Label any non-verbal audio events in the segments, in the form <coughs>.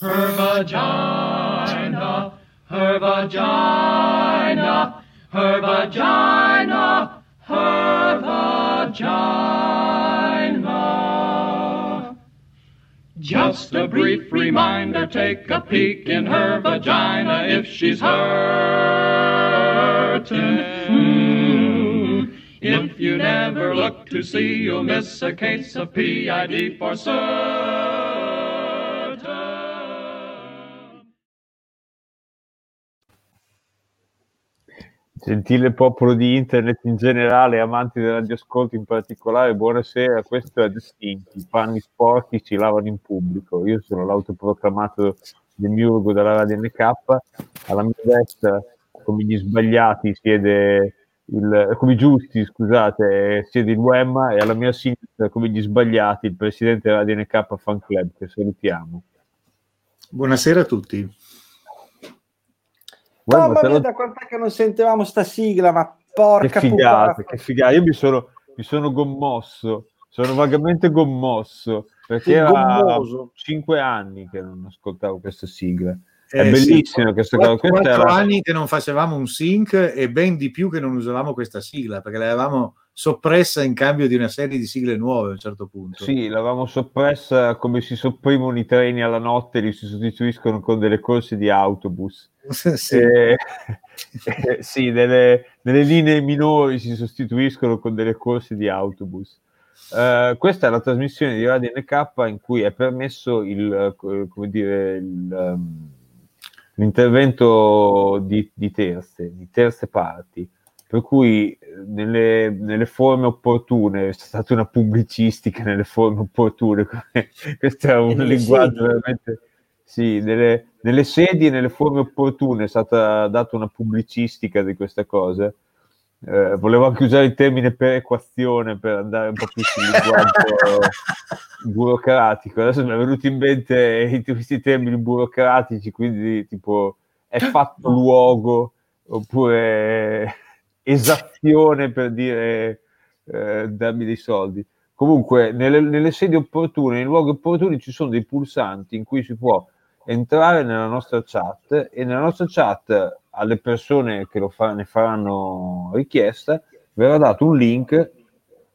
Her vagina, her vagina, her vagina, her vagina. Just a brief reminder, take a peek in her vagina if she's hurting. Hmm. If you never look to see, you'll miss a case of PID for certain. Gentile popolo di internet in generale, amanti del radioascolto in particolare, buonasera. Questo è Distinti. I panni sporchi si lavano in pubblico. Io sono l'autoproclamato demiurgo della Radio NK. Alla mia destra, come gli sbagliati, siede il, come i giusti, scusate, siede il Wemma e alla mia sinistra, come gli sbagliati, il presidente della Radio NK Fan Club, che salutiamo. Buonasera a tutti. Mamma mia, lo- da quant'è che non sentivamo sta sigla, ma porca che figata, puttana. che figata. Io mi sono, mi sono commosso, sono vagamente commosso perché era cinque anni che non ascoltavo questa sigla. È Eh, bellissima questa cosa. Quattro, Questa quattro era- anni che non facevamo un sync e ben di più che non usavamo questa sigla perché l'avevamo soppressa in cambio di una serie di sigle nuove a un certo punto. Sì, l'avevamo soppressa come si sopprimono i treni alla notte e li si sostituiscono con delle corse di autobus. <laughs> Sì. Eh, <laughs> eh, sì, nelle, nelle linee minori si sostituiscono con delle corse di autobus. Eh, questa è la trasmissione di Radio NK in cui è permesso il, eh, come dire, il, ehm, l'intervento di, di terze, di terze parti. Per cui nelle, nelle forme opportune, è stata una pubblicistica nelle forme opportune, <laughs> questo è un linguaggio sedi. veramente sì, nelle, nelle sedi e nelle forme opportune è stata data una pubblicistica di questa cosa. Eh, volevo anche usare il termine perequazione per andare un po' più sul linguaggio <laughs> burocratico. Adesso mi è venuto in mente <laughs> questi termini burocratici, quindi tipo è fatto luogo oppure esazione per dire eh, dammi dei soldi. Comunque, nelle, nelle sedi opportune, nei luoghi opportuni ci sono dei pulsanti in cui si può entrare nella nostra chat e nella nostra chat alle persone che lo fa- ne faranno richiesta verrà dato un link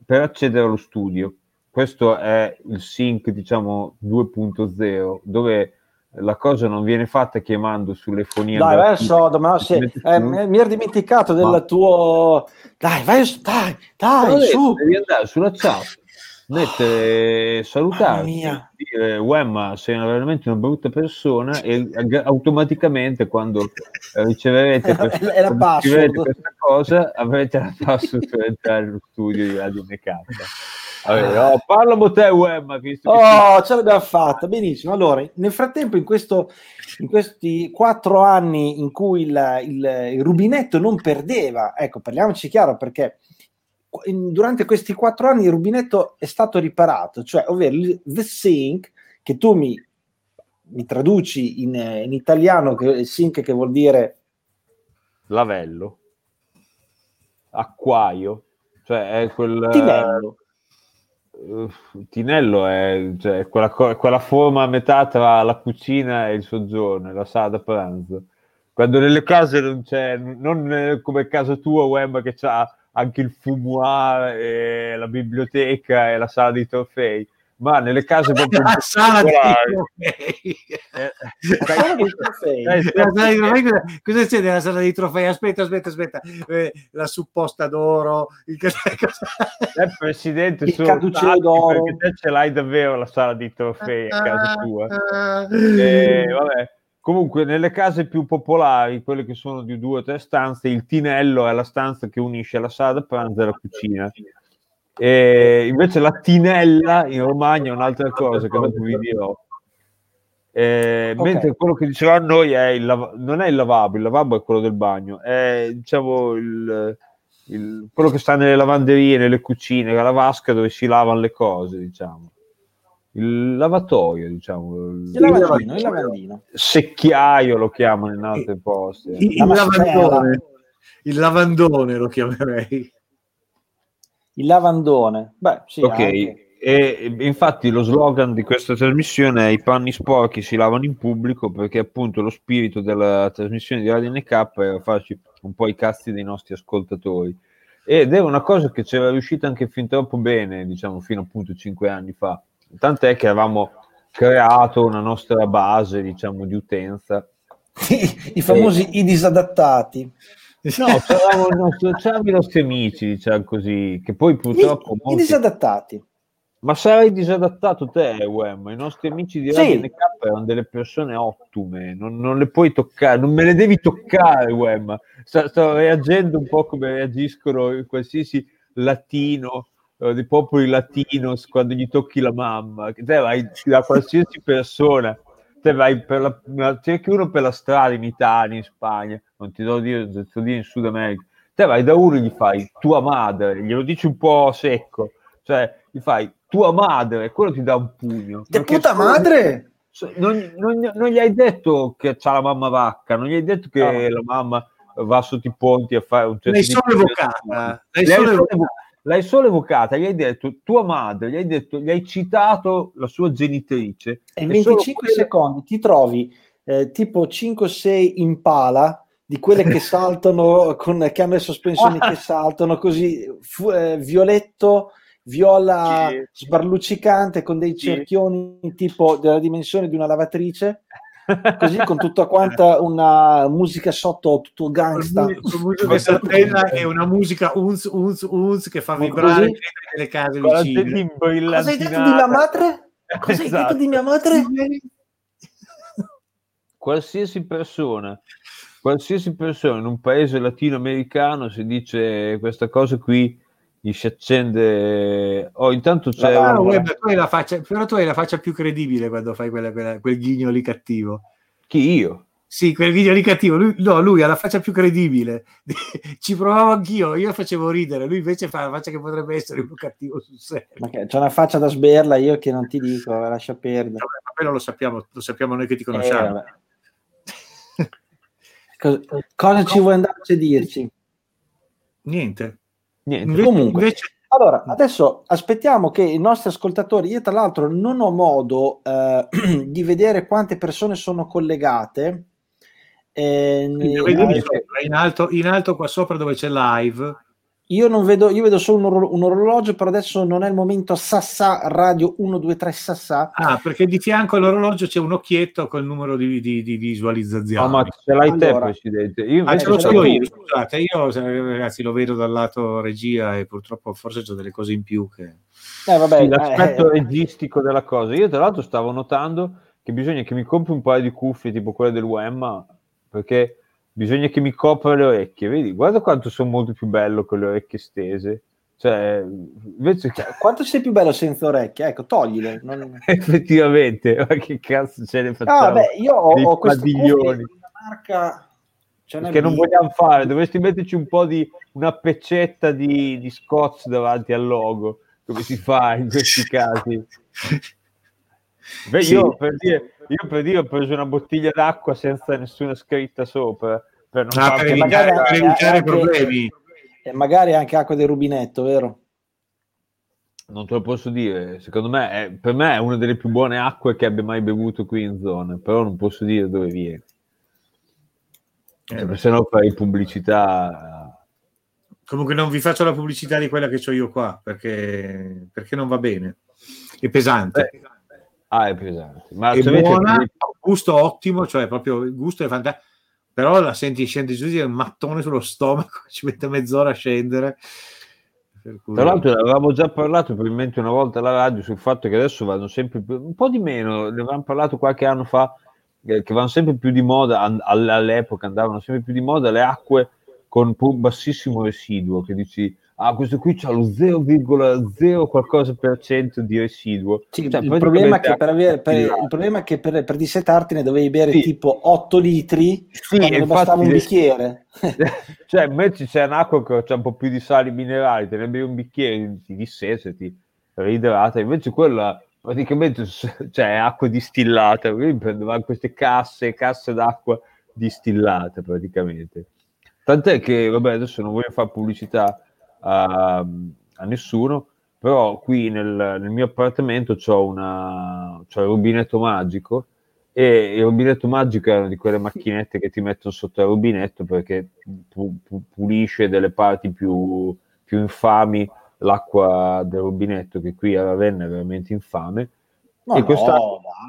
per accedere allo studio. Questo è il sync, diciamo 2.0, dove la cosa non viene fatta chiamando sulle fonie Dai, vai sodo, ma se- eh, mi ero dimenticato del Ma- tuo... Dai, vai, dai, Però dai, devi- su. Devi andare sulla chat, mettere salutare, <sighs> Mamma mia. dire Wemma sei veramente una brutta persona e ag- automaticamente quando eh, riceverete, <laughs> questa, è la quando scriverete questa cosa avrete la password per entrare nello studio di Radio NK. Vabbè, oh, parlamo te Wemma, visto Oh, ce l'abbiamo fatta, benissimo. Allora, nel frattempo, in, questo, in questi quattro anni in cui il, il- il rubinetto non perdeva, ecco, parliamoci chiaro perché in- durante questi quattro anni il rubinetto è stato riparato, cioè, ovvero il the sink, che tu mi, mi traduci in, in italiano, che il sink che vuol dire lavello, acquaio, cioè è quel... tinello. Uh, Tinello è, cioè, quella, quella forma a metà tra la cucina e il soggiorno, la sala da pranzo. Quando nelle case non c'è, non eh, come il caso tuo, Wemba, che c'ha anche il fumoir, la biblioteca e la sala dei trofei, ma nelle case proprio <laughs> <laughs> La sala dei particolari, trofei. eh, La sala dei trofei. cosa- c'è nella sala dei trofei? Aspetta, aspetta, aspetta. Eh, la supposta d'oro. Il... <laughs> eh, presidente, Il sono caduceo tanti, d'oro. perché te ce l'hai davvero la sala dei trofei a casa tua. Ah, Eh, vabbè. Comunque, nelle case più popolari, quelle che sono di due o tre stanze, il tinello è la stanza che unisce la sala da pranzo e la cucina. E invece la tinella in Romagna è un'altra cosa che dopo vi dirò. Eh, Ok. Mentre quello che diceva a noi è il lav- non è il lavabo, il lavabo è quello del bagno, è diciamo il, il- quello che sta nelle lavanderie, nelle cucine, la vasca dove si lavano le cose, diciamo. Il lavatoio, diciamo. Il lavandino, il lavandino. secchiaio lo chiamano in altri posti. Il, il lavandone. Il lavandone lo chiamerei. Il lavandone. Beh, sì, ok, anche. e infatti lo slogan di questa trasmissione è i panni sporchi si lavano in pubblico perché appunto lo spirito della trasmissione di Radio NK era farci un po' i cazzi dei nostri ascoltatori ed è una cosa che c'era riuscita anche fin troppo bene, diciamo fino appunto cinque anni fa, tant'è che avevamo creato una nostra base, diciamo, di utenza. <laughs> I famosi e... i disadattati. No, c'eravamo i nostri, c'erano i nostri amici, diciamo così, che poi purtroppo... I, molti... i disadattati. Ma sarai disadattato te, Wem. I nostri amici di Radio sì. erano delle persone ottime, non, non, le puoi toccare, non me le devi toccare, Wem. Sto, sto reagendo un po' come reagiscono qualsiasi latino, eh, dei popoli latinos quando gli tocchi la mamma. Te vai da qualsiasi persona, te vai per la, cerchi uno per la strada in Italia, in Spagna, non ti devo dire, devo dire in Sud America. Te vai da uno e gli fai tua madre, glielo dici un po' secco, cioè gli fai tua madre, quello ti dà un pugno. Te puta madre? Non, non, non, gli hai detto che c'ha la mamma vacca, non gli hai detto che no. la mamma va sotto i ponti a fare un certo L'hai solo evocata. L'hai, solo evocata. L'hai solo evocata, gli hai detto tua madre, gli hai, detto, gli hai citato la sua genitrice. E in 25 quelle... secondi ti trovi eh, tipo 5-6 impala di quelle che <laughs> saltano, con, che hanno le sospensioni che <laughs> saltano così, fu, eh, violetto viola sì. sbarluccicante con dei cerchioni sì. tipo della dimensione di una lavatrice così con tutta quanta una musica sotto tutto gangsta questa tela è una musica unz unz unz che fa vibrare le case vicine cosa hai detto di mia madre? cosa esatto. hai detto di mia madre? qualsiasi persona qualsiasi persona in un paese latinoamericano si dice questa cosa qui gli si accende. Oh, intanto c'è. Ah, una... web, tu hai la faccia, però tu hai la faccia più credibile quando fai quella, quella, quel ghigno lì cattivo. Chi io? Sì, quel video lì cattivo. Lui, no, lui ha la faccia più credibile. <laughs> Ci provavo anch'io, io facevo ridere. Lui invece fa la faccia che potrebbe essere un cattivo sul serio. Ma che, c'è una faccia da sberla, io che non ti dico, lascia perdere. No, ma quello lo sappiamo, lo sappiamo noi che ti conosciamo. Eh, cosa, cosa ci vuoi andare a dirci? Niente. Niente. Comunque, invece... allora, adesso aspettiamo che i nostri ascoltatori, io tra l'altro non ho modo eh, <clears throat> di vedere quante persone sono collegate. Eh, in, alto, in alto qua sopra dove c'è live io non vedo, io vedo solo un, or- un, orologio, però adesso non è il momento Sassà Radio 123 Sassà. Ah, perché di fianco all'orologio c'è un occhietto con il numero di, di, di visualizzazioni. No, ma ce l'hai allora, te, Presidente. Io ah, ce l'ho io, scusate, io ragazzi lo vedo dal lato regia e purtroppo forse ho delle cose in più che... Eh, vabbè, sì, l'aspetto eh, registico della cosa. Io tra l'altro stavo notando che bisogna che mi compri un paio di cuffie tipo quelle del UEM, perché bisogna che mi copra le orecchie, vedi? Guarda quanto sono molto più bello con le orecchie stese. Cioè, invece... Cioè, quanto sei più bello senza orecchie? Ecco, toglile. <laughs> Non... Effettivamente, ma che cazzo ce ne facciamo? Ah, beh, io ho, ho questo marca... Cioè, che non vogliamo fare, dovresti metterci un po' di una peccetta di, di scotch davanti al logo, come si fa in questi casi. Beh, sì. io, per dire, io per dire ho preso una bottiglia d'acqua senza nessuna scritta sopra per non ah, per evitare, per evitare anche, problemi e magari anche acqua del rubinetto vero? non te lo posso dire secondo me è, per me è una delle più buone acque che abbia mai bevuto qui in zona però non posso dire dove viene eh, se no fai pubblicità comunque non vi faccio la pubblicità di quella che ho io qua perché, perché non va bene è pesante Beh, Ah, è pesante. Ma è buona, gusto ottimo, cioè proprio il gusto è fantastico. Però la senti scendere giù, è un mattone sullo stomaco, <laughs> ci mette mezz'ora a scendere. Cui... Tra l'altro avevamo già parlato probabilmente una volta alla radio sul fatto che adesso vanno sempre più, un po' di meno, ne avevamo parlato qualche anno fa, eh, che vanno sempre più di moda, all'epoca andavano sempre più di moda le acque con bassissimo residuo, che dici ah, questo qui c'ha lo 0,0 qualcosa per cento di residuo. Sì, cioè, il, problema è che per avere, per, il problema è che per, per dissetarti ne dovevi bere sì. tipo 8 litri, sì, ne bastava un bicchiere. <laughs> cioè, invece c'è un'acqua che c'è un po' più di sali minerali, te ne bevi un bicchiere, ti dissese, ti riidrata, invece quella praticamente cioè, è acqua distillata, quindi prendevamo queste casse, casse d'acqua distillate praticamente. Tant'è che, vabbè, adesso non voglio fare pubblicità a, a nessuno, però qui nel, nel mio appartamento c'ho, una, c'ho il rubinetto magico e il rubinetto magico è una di quelle macchinette che ti mettono sotto il rubinetto perché pu- pu- pulisce delle parti più, più infami l'acqua del rubinetto che qui a Ravenna è veramente infame Ma E no, questa-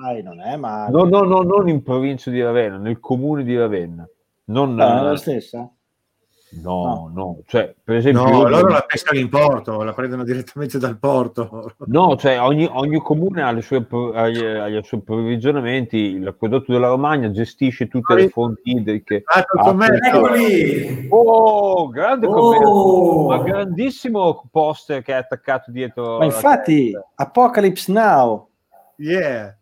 dai, non è male. No, no, no, non in provincia di Ravenna, nel comune di Ravenna. Non, Ah, è la stessa? No, no, cioè, per esempio, No, io- loro la pescano in porto, la prendono direttamente dal porto. no, cioè, ogni, ogni comune ha, le sue, ha gli, ha gli suoi approvvigionamenti. L'acquedotto della Romagna gestisce tutte le fonti idriche. Ah, Ah. Eccoli! Oh, grande Oh! commercio, ma grandissimo poster che è attaccato dietro. Ma infatti, testa. Apocalypse Now. Yeah.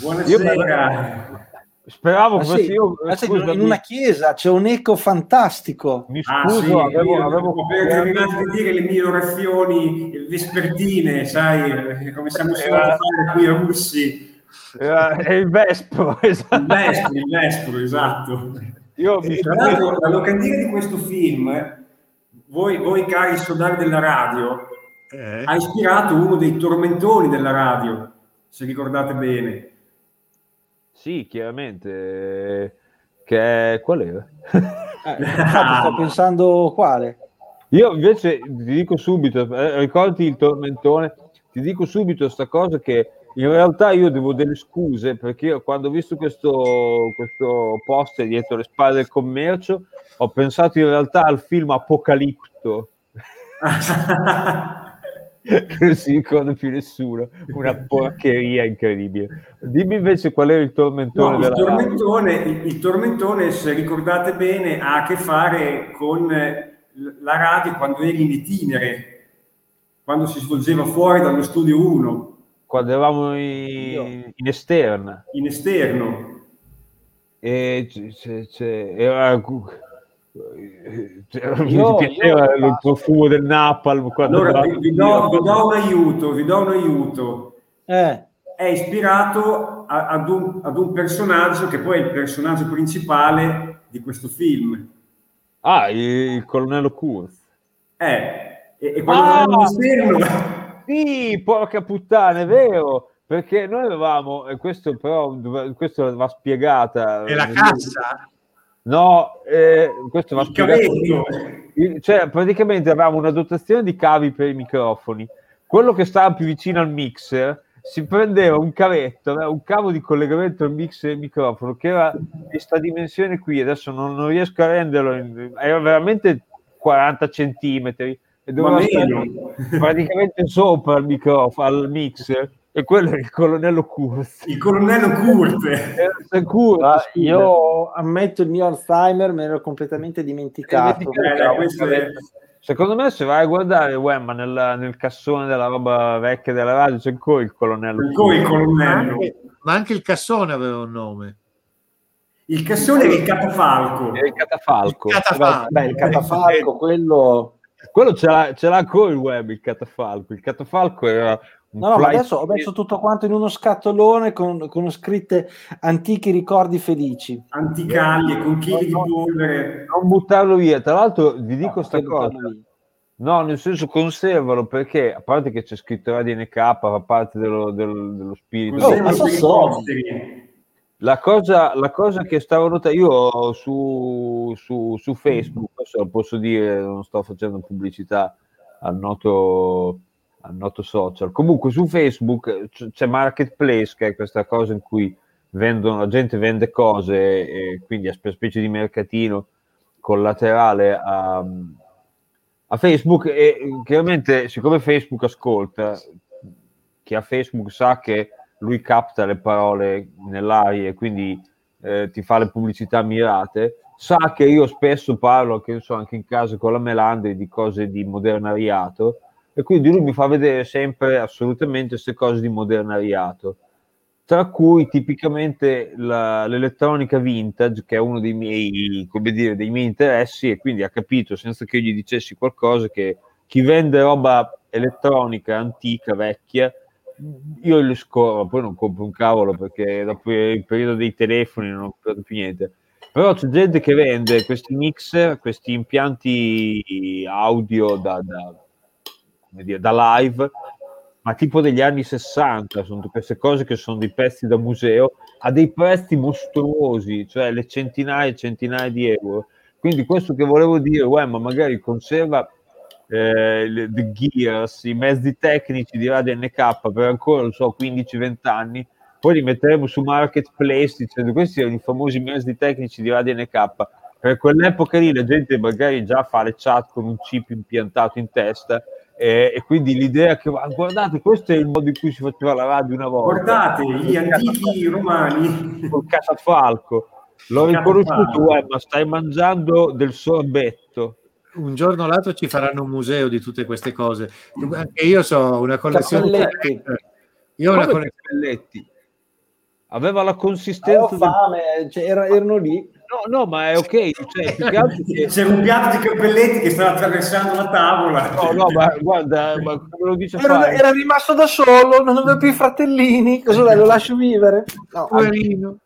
Buonasera! Speravo Ma fossi sì, io. ma sì, in una chiesa c'è un eco fantastico. mi Ah, scuso, sì, avevo, io avevo di dire le mie orazioni vespertine, sai, eh, come siamo soliti fare qui a Russi. Era- è il Vespro, <laughs> Il esatto. Vespro, il Vespro, esatto. Io mi tra l'altro, la locandina di questo film, eh, voi, voi cari soldati della radio, Eh. ha ispirato uno dei tormentoni della radio, se ricordate bene. Sì, chiaramente. eh, Che è... Qual era? Eh, <laughs> sto pensando quale. Io invece ti dico subito, eh, ricordi il tormentone? Ti dico subito sta cosa che in realtà io devo delle scuse perché io quando ho visto questo, questo poster dietro le spalle del commercio ho pensato in realtà al film Apocalipto <laughs> <laughs> non <laughs> si ricorda più nessuno, una <laughs> porcheria incredibile. Dimmi invece qual era il tormentone No, il, della radio. tormentone, il, il tormentone, se ricordate bene, ha a che fare con eh, la radio quando eri in itinere, quando si svolgeva fuori dallo studio 1, Quando eravamo in, in esterna. in esterno. e c- c- c- era Io- mi piaceva il profumo del napalm Allora, vi, vi do, vi do un aiuto, vi do un aiuto. Eh, È ispirato a- ad, un, ad un personaggio che poi è il personaggio principale di questo film. ah il, il colonnello Kurz Eh, e, e quando Ah! esterno... sì porca puttana è vero perché noi avevamo e questo però questo va spiegata E la cassa? No eh, questo va spiegato cioè praticamente avevamo una dotazione di cavi per i microfoni. Quello che stava più vicino al mixer si prendeva un cavetto un cavo di collegamento al mixer e il microfono che era questa dimensione qui. Adesso non, non riesco a renderlo in- era veramente 40 centimetri e doveva stare praticamente sopra il microfono al mixer e quello è il colonnello Kurz Il colonnello Kurz, ah, scusa. io ammetto il mio Alzheimer, me l'ero completamente dimenticato. dimenticato. Eh, questo è- Secondo me, se vai a guardare Wemma nel, nel cassone della roba vecchia della radio, c'è ancora il colonnello. Ancora il Ma colonnello. anche, ma anche il cassone aveva un nome. Il cassone era il catafalco. Era il catafalco. Il catafalco. Beh, il catafalco, quello... Quello ce l'ha, ce l'ha ancora il web, il catafalco. Il catafalco era No, no, ma adesso ho messo tutto quanto in uno scatolone con, con scritte antichi ricordi felici. Anticaglie con chili di polvere. Non buttarlo via. Tra l'altro, vi dico sta Che cosa. No, nel senso conservalo perché a parte che c'è scritto RDNK, fa parte dello, del- dello spirito. Oh, ma so so. La cosa, la cosa che stavo notando, io su, su, su Facebook, lo posso dire, non sto facendo pubblicità al noto, al noto social. Comunque su Facebook c- c'è Marketplace, che è questa cosa in cui vendono, la gente vende cose e quindi è una specie di mercatino collaterale a, a Facebook e chiaramente siccome Facebook ascolta, chi ha Facebook sa che lui capta le parole nell'aria e quindi eh, ti fa le pubblicità mirate, sa che io spesso parlo, che so, anche in casa con la Melandri di cose di modernariato e quindi lui mi fa vedere sempre assolutamente queste cose di modernariato tra cui tipicamente la- l'elettronica vintage, che è uno dei miei, dire, dei miei interessi, e quindi ha capito, senza che io gli dicessi qualcosa, che chi vende roba elettronica, antica, vecchia, io li scorro, poi non compro un cavolo perché dopo il periodo dei telefoni non ho comprato più niente. Però c'è gente che vende questi mixer, questi impianti audio da, da- dire, da live, ma tipo degli anni 60, sono queste cose che sono dei pezzi da museo, a dei prezzi mostruosi, cioè le centinaia e centinaia di euro. Quindi questo che volevo dire, uè, ma magari conserva eh, le, the gears, i mezzi tecnici di Radio NK per ancora, non so, 15-20 anni, poi li metteremo su Marketplace dicendo questi sono i famosi mezzi tecnici di Radio NK. Per quell'epoca lì la gente magari già fa le chat con un chip impiantato in testa e, e quindi l'idea che ah, guardate questo è il modo in cui si faceva la radio una volta Guardate, gli antichi romani. col catafalco l'ho riconosciuto eh, ma stai mangiando del sorbetto Un giorno o l'altro ci faranno un museo di tutte queste cose. Anche io so una collezione. Cappelletti. Io ho una collezione. Cappelletti? aveva la Avevo consistenza del- fame, cioè, era- erano lì. No no ma è ok cioè, più che altro <laughs> che- C'era un piatto di cappelletti che stava attraversando la tavola. no no ma guarda ma come lo dice Era, era rimasto da solo, non aveva più i fratellini. Cosa dai, lo lascio vivere? No. Poverino.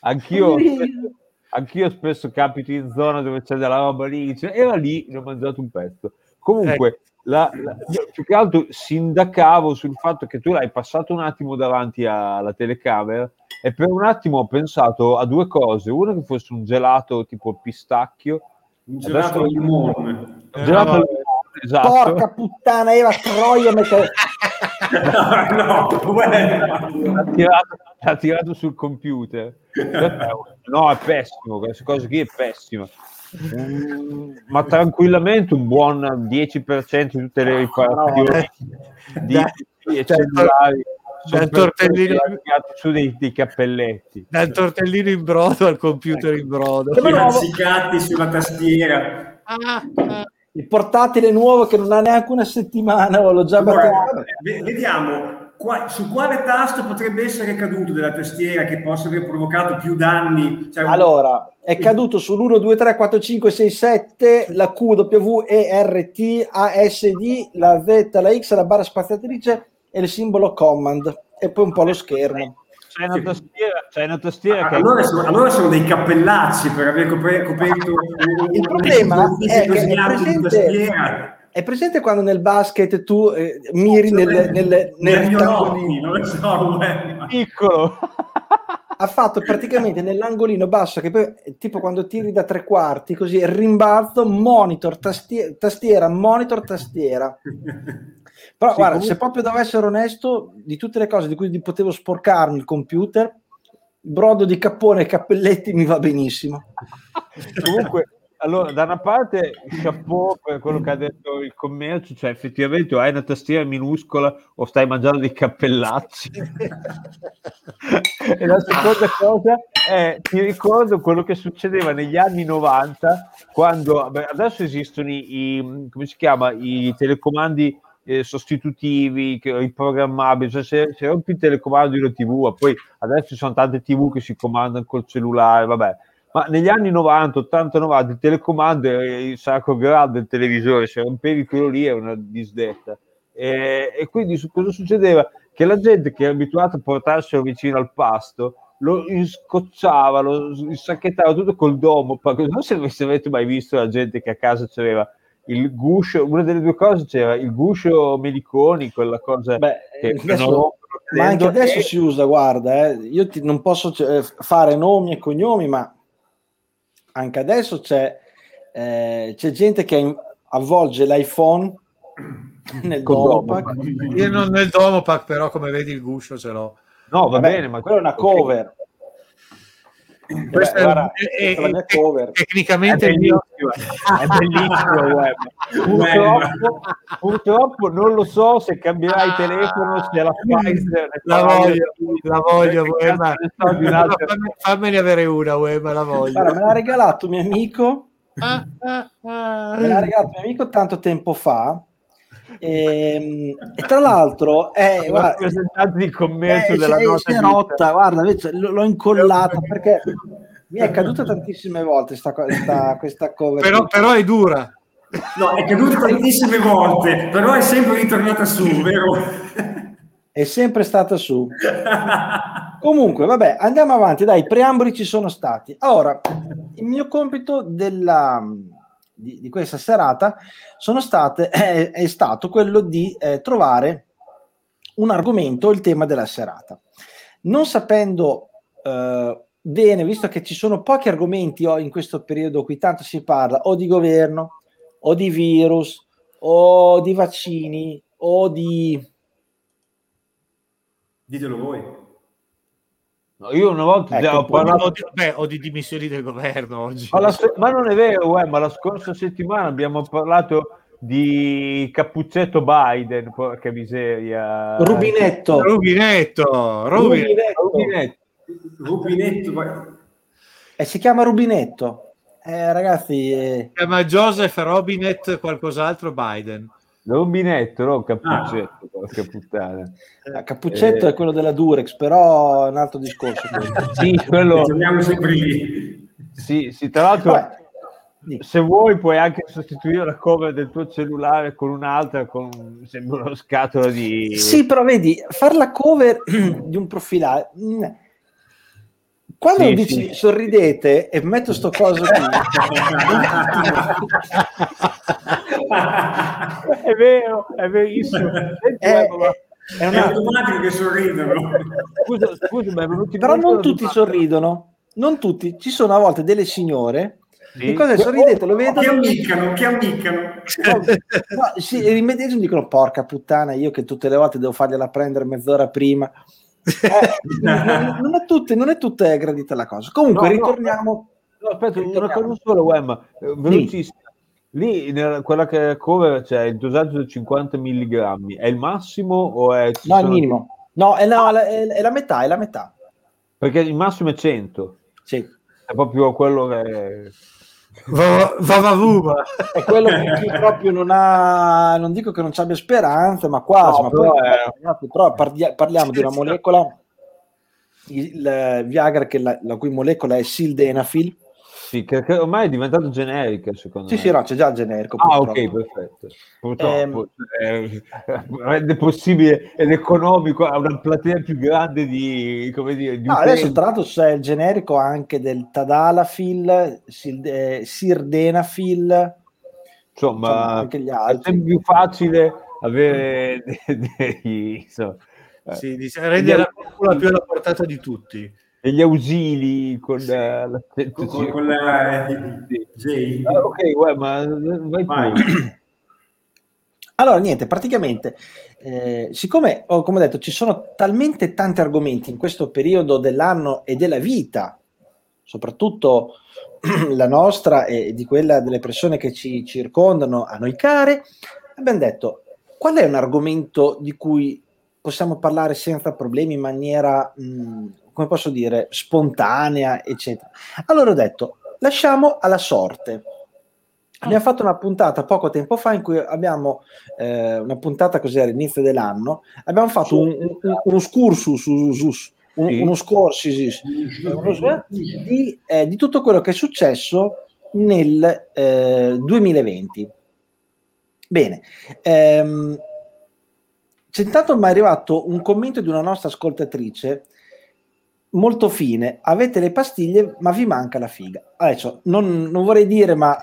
anch'io Poverino. anch'io spesso capito in zona dove c'è della roba lì, dice, era lì, ne ho mangiato un pezzo. Comunque, la- la- io più che altro sindacavo sul fatto che tu l'hai passato un attimo davanti alla telecamera e per un attimo ho pensato a due cose. Una che fosse un gelato tipo pistacchio, Un gelato al limone. un gelato al limone, esatto. Porca puttana, Eva Troia. mette- <laughs> no, l'ha tirato, l'ha tirato sul computer. <laughs> No, è pessimo, questa cosa qui è pessima. Mm, ma tranquillamente un buon 10% di tutte le riparazioni di, di Dal- cellulari sono dal tortellino- su dei, dei cappelletti. Dal tortellino in brodo al computer in brodo. I razzicati sulla tastiera. Ah, ah. Il portatile nuovo che non ha neanche una settimana, l'ho già ve- vediamo qua- su quale tasto potrebbe essere caduto della tastiera che possa aver provocato più danni. Cioè, Allora, è caduto sull'1, 2, 3, 4, 5, 6, 7, la Q, W, E, R, T, A, S, D, la Z, la X, la barra spaziatrice e il simbolo command e poi un po' lo schermo. C'è una tastiera, c'è una tastiera Ah, che allora, sono, allora sono dei cappellacci per aver coperto Il problema <laughs> è che è presente- tastiera. È presente quando nel basket tu eh, miri nel, nel, nel Negli rettangolino? occhi, so, piccolo. ha fatto praticamente nell'angolino basso che poi è tipo quando tiri da tre quarti così rimbalzo monitor tastie- tastiera monitor tastiera però Sì, guarda comunque- se proprio devo essere onesto di tutte le cose di cui potevo sporcarmi il computer brodo di cappone e cappelletti mi va benissimo Comunque, allora, da una parte, chapeau per quello che ha detto il commercio, cioè effettivamente o hai una tastiera minuscola o stai mangiando dei cappellacci. <laughs> e la seconda cosa è, ti ricordo quello che succedeva negli anni 90, quando beh, adesso esistono i, i- come si chiama, i telecomandi eh, sostitutivi, riprogrammabili, cioè se, se rompi il telecomando di una TV, poi adesso ci sono tante TV che si comandano col cellulare, vabbè. Ma negli anni 90, 80, 90 il telecomando era il sacro grado del televisore, se rompevi quello lì era una disdetta. E, e quindi su, cosa succedeva? Che la gente che era abituata a portarselo vicino al pasto lo scocciava, lo insacchettava tutto col domo. Non so se avete mai visto la gente che a casa c'aveva il guscio, una delle due cose c'era il guscio Meliconi, quella cosa Beh, che, che adesso- non ma anche adesso e- si usa guarda eh, io ti- non posso eh, fare nomi e cognomi ma anche adesso c'è, eh, c'è gente che avvolge l'iPhone <clears throat> nel Domopac. domo. Io non nel Domopac, però come vedi il guscio ce l'ho. No, va Vabbè, bene, ma quella è una cover. Questa Beh, guarda, è- questa è la mia è- cover. È Tecnicamente il mio... bellissimo, è bellissimo <laughs> web. Purtroppo, purtroppo non lo so se cambierai telefono, se la Pfizer La voglio, la voglio, Fammi- Fammene avere una, Uema, la voglio. Guarda, me l'ha regalato mio amico, Ah, ah, ah. me l'ha regalato mio amico tanto tempo fa. E, e tra l'altro è, un guarda, rappresentante di commercio eh, della è- nota è rotta, guarda, l'ho incollata perché mi è caduta tantissime volte sta, sta- questa cover. Però, però è dura. No, è caduta tantissime volte, però è sempre ritornata su, vero? È sempre stata su. Comunque, vabbè, andiamo avanti. Dai, i preamboli ci sono stati. Ora, il mio compito della, di, di questa serata state, è, è stato quello di eh, trovare un argomento, il tema della serata. Non sapendo eh, bene, visto che ci sono pochi argomenti oh, in questo periodo qui, tanto si parla o di governo, o di virus, o di vaccini, o di... Ditelo voi. Io una volta Ecco, ho parlato o di- beh, o di dimissioni del governo oggi. Ma, la se- ma non è vero, uè, ma la scorsa settimana abbiamo parlato di Cappuccetto Biden, porca miseria. Rubinetto. Rubinetto, Rubinetto. Rubinetto. Rubinetto, E si chiama Rubinetto. Eh, ragazzi, eh, Si chiama Joseph Robinet, qualcos'altro Biden. Rubinetto, no Cappuccetto, porca puttana. eh, Cappuccetto Eh. è quello della Durex, però è un altro discorso. <laughs> Sì, quello, torniamo sempre lì. sì, sì, tra l'altro, di- se vuoi puoi anche sostituire la cover del tuo cellulare con un'altra, con sembra una scatola di... Sì, però vedi, fare la cover <clears throat> di un profilare. mm, Quando Sì, dici sì. sorridete e metto sto coso qui, <laughs> <laughs> <laughs> è vero, è verissimo. Senti, è, guarda, è È una- automatico che sorridono. Scusa, scusa, ma è però non una tutti sorridono, non tutti. Ci sono a volte delle signore Sì. che cosa sorridete, lo Che vedono ammiccano, che ammiccano. <laughs> No, sì, dicono porca puttana, io che tutte le volte devo fargliela prendere mezz'ora prima. <laughs> Eh, non, non è tutte, non è tutte gradita la cosa. Comunque, No, no, ritorniamo. No, aspetta, una Ritorniamo. cosa solo, Wem, eh, velocissima. Lì, nella- quella che è cover, c'è il dosaggio di 50 mg. È il massimo o è... No, il sono- minimo. No, è, no, è, è la metà, è la metà. Perché il massimo è 100. Sì. È proprio quello che... Va, va, va, va. È quello che proprio non ha, non dico che non ci abbia speranze, ma quasi. No, ma però poi, è- però parli- parliamo di una molecola, il Viagra, che la, la cui molecola è sildenafil. Sì, che, che ormai è diventato generica, secondo Sì, me. sì, no, c'è già il generico. Ah, purtroppo. ok, perfetto. Purtroppo Ehm. eh, rende possibile ed economico a una platea più grande di, come dire, di No, adesso tra l'altro c'è il generico anche del Tadalafil, eh, Sirdenafil, insomma, insomma, anche gli è altri. sempre più facile avere <laughs> dei, dei- insomma, eh, Sì, dice, rende la più alla portata di tutti. Degli ausili con eh, la Con, con, con la eh, J. Ah, ok, uè, ma vai Vai. <clears throat> Allora, niente, praticamente, eh, siccome, oh, come ho detto, ci sono talmente tanti argomenti in questo periodo dell'anno e della vita, soprattutto <clears throat> la nostra e di quella delle persone che ci circondano, a noi care, abbiamo detto, qual è un argomento di cui possiamo parlare senza problemi in maniera, mh, come posso dire, spontanea, eccetera. Allora ho detto, lasciamo alla sorte. Abbiamo fatto una puntata poco tempo fa in cui abbiamo eh, una puntata così all'inizio dell'anno, abbiamo fatto un, un- uno scursus, su- su- su- un- Sì. uno scorso di, eh, di tutto quello che è successo nel eh, 2020. Bene, ehm, c'è intanto mi è arrivato un commento di una nostra ascoltatrice molto fine. Avete le pastiglie, ma vi manca la figa. Adesso non, non vorrei dire, ma,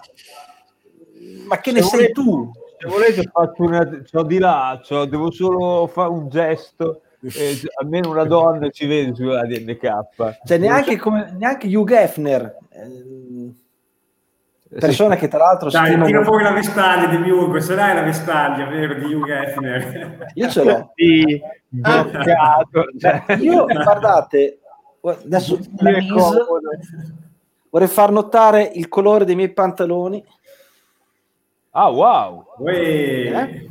ma che ne Se sei volete- tu? Se volete faccio una, c'ho di là, c'ho- devo solo fare un gesto, e <laughs> almeno una donna ci vede sulla DNK. Cioè, neanche, come, neanche Hugh Hefner, ehm, persona che tra l'altro Dai, stimo tira fuori la vestaglia di Hugh, ce l'hai la vestaglia, vero, di Hugh Hefner? Io ce l'ho. Sì, bloccato. cioè. Io, guardate, adesso mise, vorrei far notare il colore dei miei pantaloni. Ah, wow. Eh?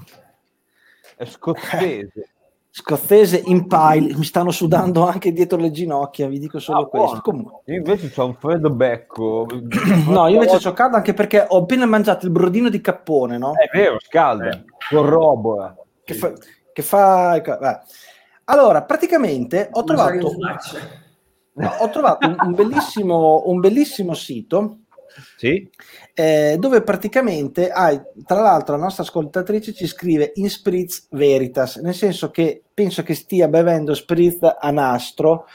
è scozzese. <laughs> Scozzese in pile, mi stanno sudando anche dietro le ginocchia, vi dico solo Ah, questo. Comunque, Io invece c'ho un freddo becco. <clears throat> no, io invece ho caldo anche perché ho appena mangiato il brodino di cappone, no? È vero, scalda, Eh. corrobora. Che fa, che fa- vabbè. Allora, praticamente ho trovato, ho trovato un, un bellissimo, un bellissimo sito Sì? eh, dove praticamente hai, tra l'altro la nostra ascoltatrice ci scrive in spritz veritas, nel senso che penso che stia bevendo spritz a nastro,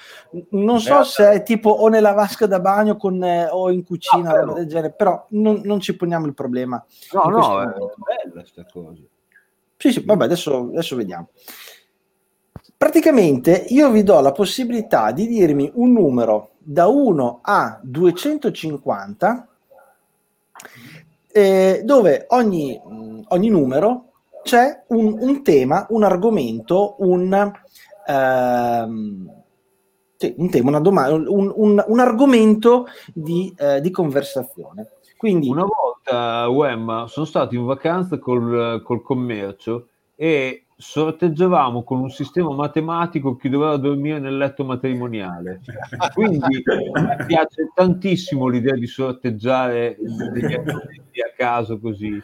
non so Eh, se è tipo o nella vasca da bagno con, eh, o in cucina, No, roba però- del genere, però non, non ci poniamo il problema. No, no, è bella sta cosa. Sì, sì, vabbè, adesso, adesso vediamo. Praticamente io vi do la possibilità di dirmi un numero da 1 a 250 eh, dove ogni, mh, ogni numero c'è un, un tema, un argomento, un, ehm, un tema, una domanda, un, un- un argomento di, eh, di conversazione. Quindi, Una volta, Wemma, sono stato in vacanza col, col commercio e sorteggiavamo con un sistema matematico chi doveva dormire nel letto matrimoniale. Quindi me piace tantissimo l'idea di sorteggiare degli argomenti a caso così.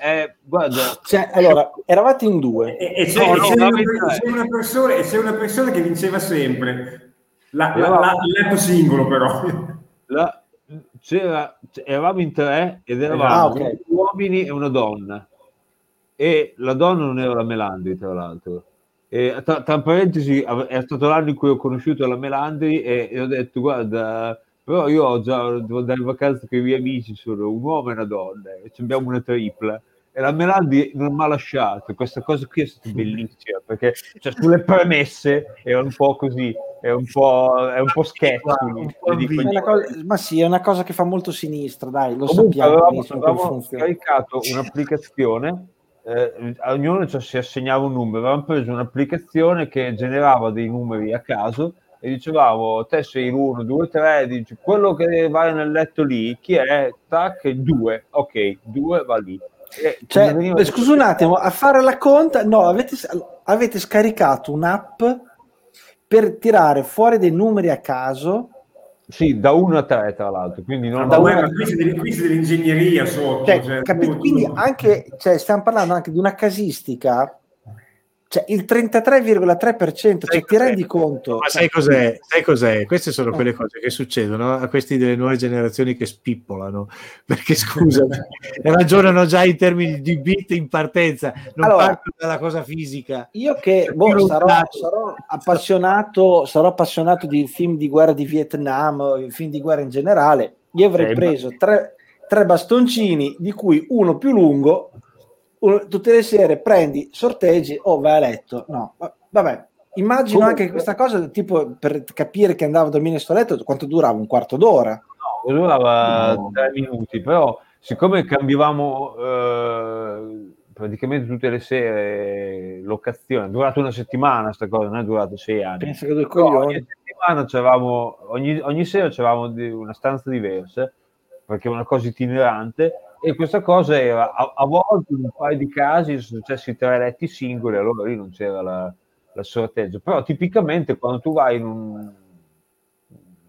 Eh, guarda, cioè, allora, eravate in due. E, e c'è, No, no, c'è una, c'è una persona, e c'è una persona che vinceva sempre. La, la- la- il letto singolo, però. la- c'era, eravamo in tre ed eravamo Ah, ok. due uomini e una donna. E la donna non era la Melandri, tra l'altro. E, tra, tra parentesi, è stato l'anno in cui ho conosciuto la Melandri e, e ho detto: Guarda, però io ho già devo andare in vacanza con i miei amici, sono un uomo e una donna, e abbiamo una tripla. E la Melandri non mi ha lasciato. Questa cosa qui è stata bellissima perché cioè, sulle premesse era un po' così, è un po', è un po'. È cosa- ma sì, è una cosa che fa molto sinistra, dai, lo Comunque sappiamo avevamo, come avevamo scaricato un'applicazione, eh, a ognuno cioè, si assegnava un numero, avevamo preso un'applicazione che generava dei numeri a caso e dicevamo te sei l'1, 2, 3, dici quello che va nel letto lì, chi è? Tac, 2, ok, 2 va lì. E Cioè, beh, scusa un attimo, a fare la conta, no, avete, avete scaricato un'app per tirare fuori dei numeri a caso. Sì, da 1 a 3 tra l'altro, quindi non Da da uno- Guarda, qui c'è del- qui c'è dell'ingegneria sotto. Cioè, cioè, capi- tu- quindi anche, cioè, stiamo parlando anche di una casistica, cioè il 33,3%, cioè ti rendi conto? Ma sai cos'è? Sai cos'è? Queste sono quelle cose che succedono a questi delle nuove generazioni che spippolano, <laughs> perché scusa, <laughs> ragionano già in termini di bit in partenza, non Allora- partono dalla cosa fisica. Io che boh, Più sarò, sarò appassionato, sarò appassionato di film di guerra di Vietnam, film di guerra in generale, io avrei Sì, preso tre, tre bastoncini, di cui uno più lungo, tutte le sere prendi, sorteggi, o vai a letto. No, va- vabbè. Immagino Comunque- anche che questa cosa, tipo per capire che andavo a dormire sto letto, quanto durava? Un quarto d'ora? No, durava No. tre minuti, però siccome cambiavamo eh, praticamente tutte le sere locazione, è durata una settimana sta cosa, non è durata sei anni. Penso che due coglioni. ogni settimana c'eravamo, ogni, ogni sera c'eravamo una stanza diversa, perché è una cosa itinerante, e questa cosa era, a, a volte in un paio di casi sono successi tre letti singoli, allora lì non c'era la, la sorteggio, però tipicamente quando tu vai in un,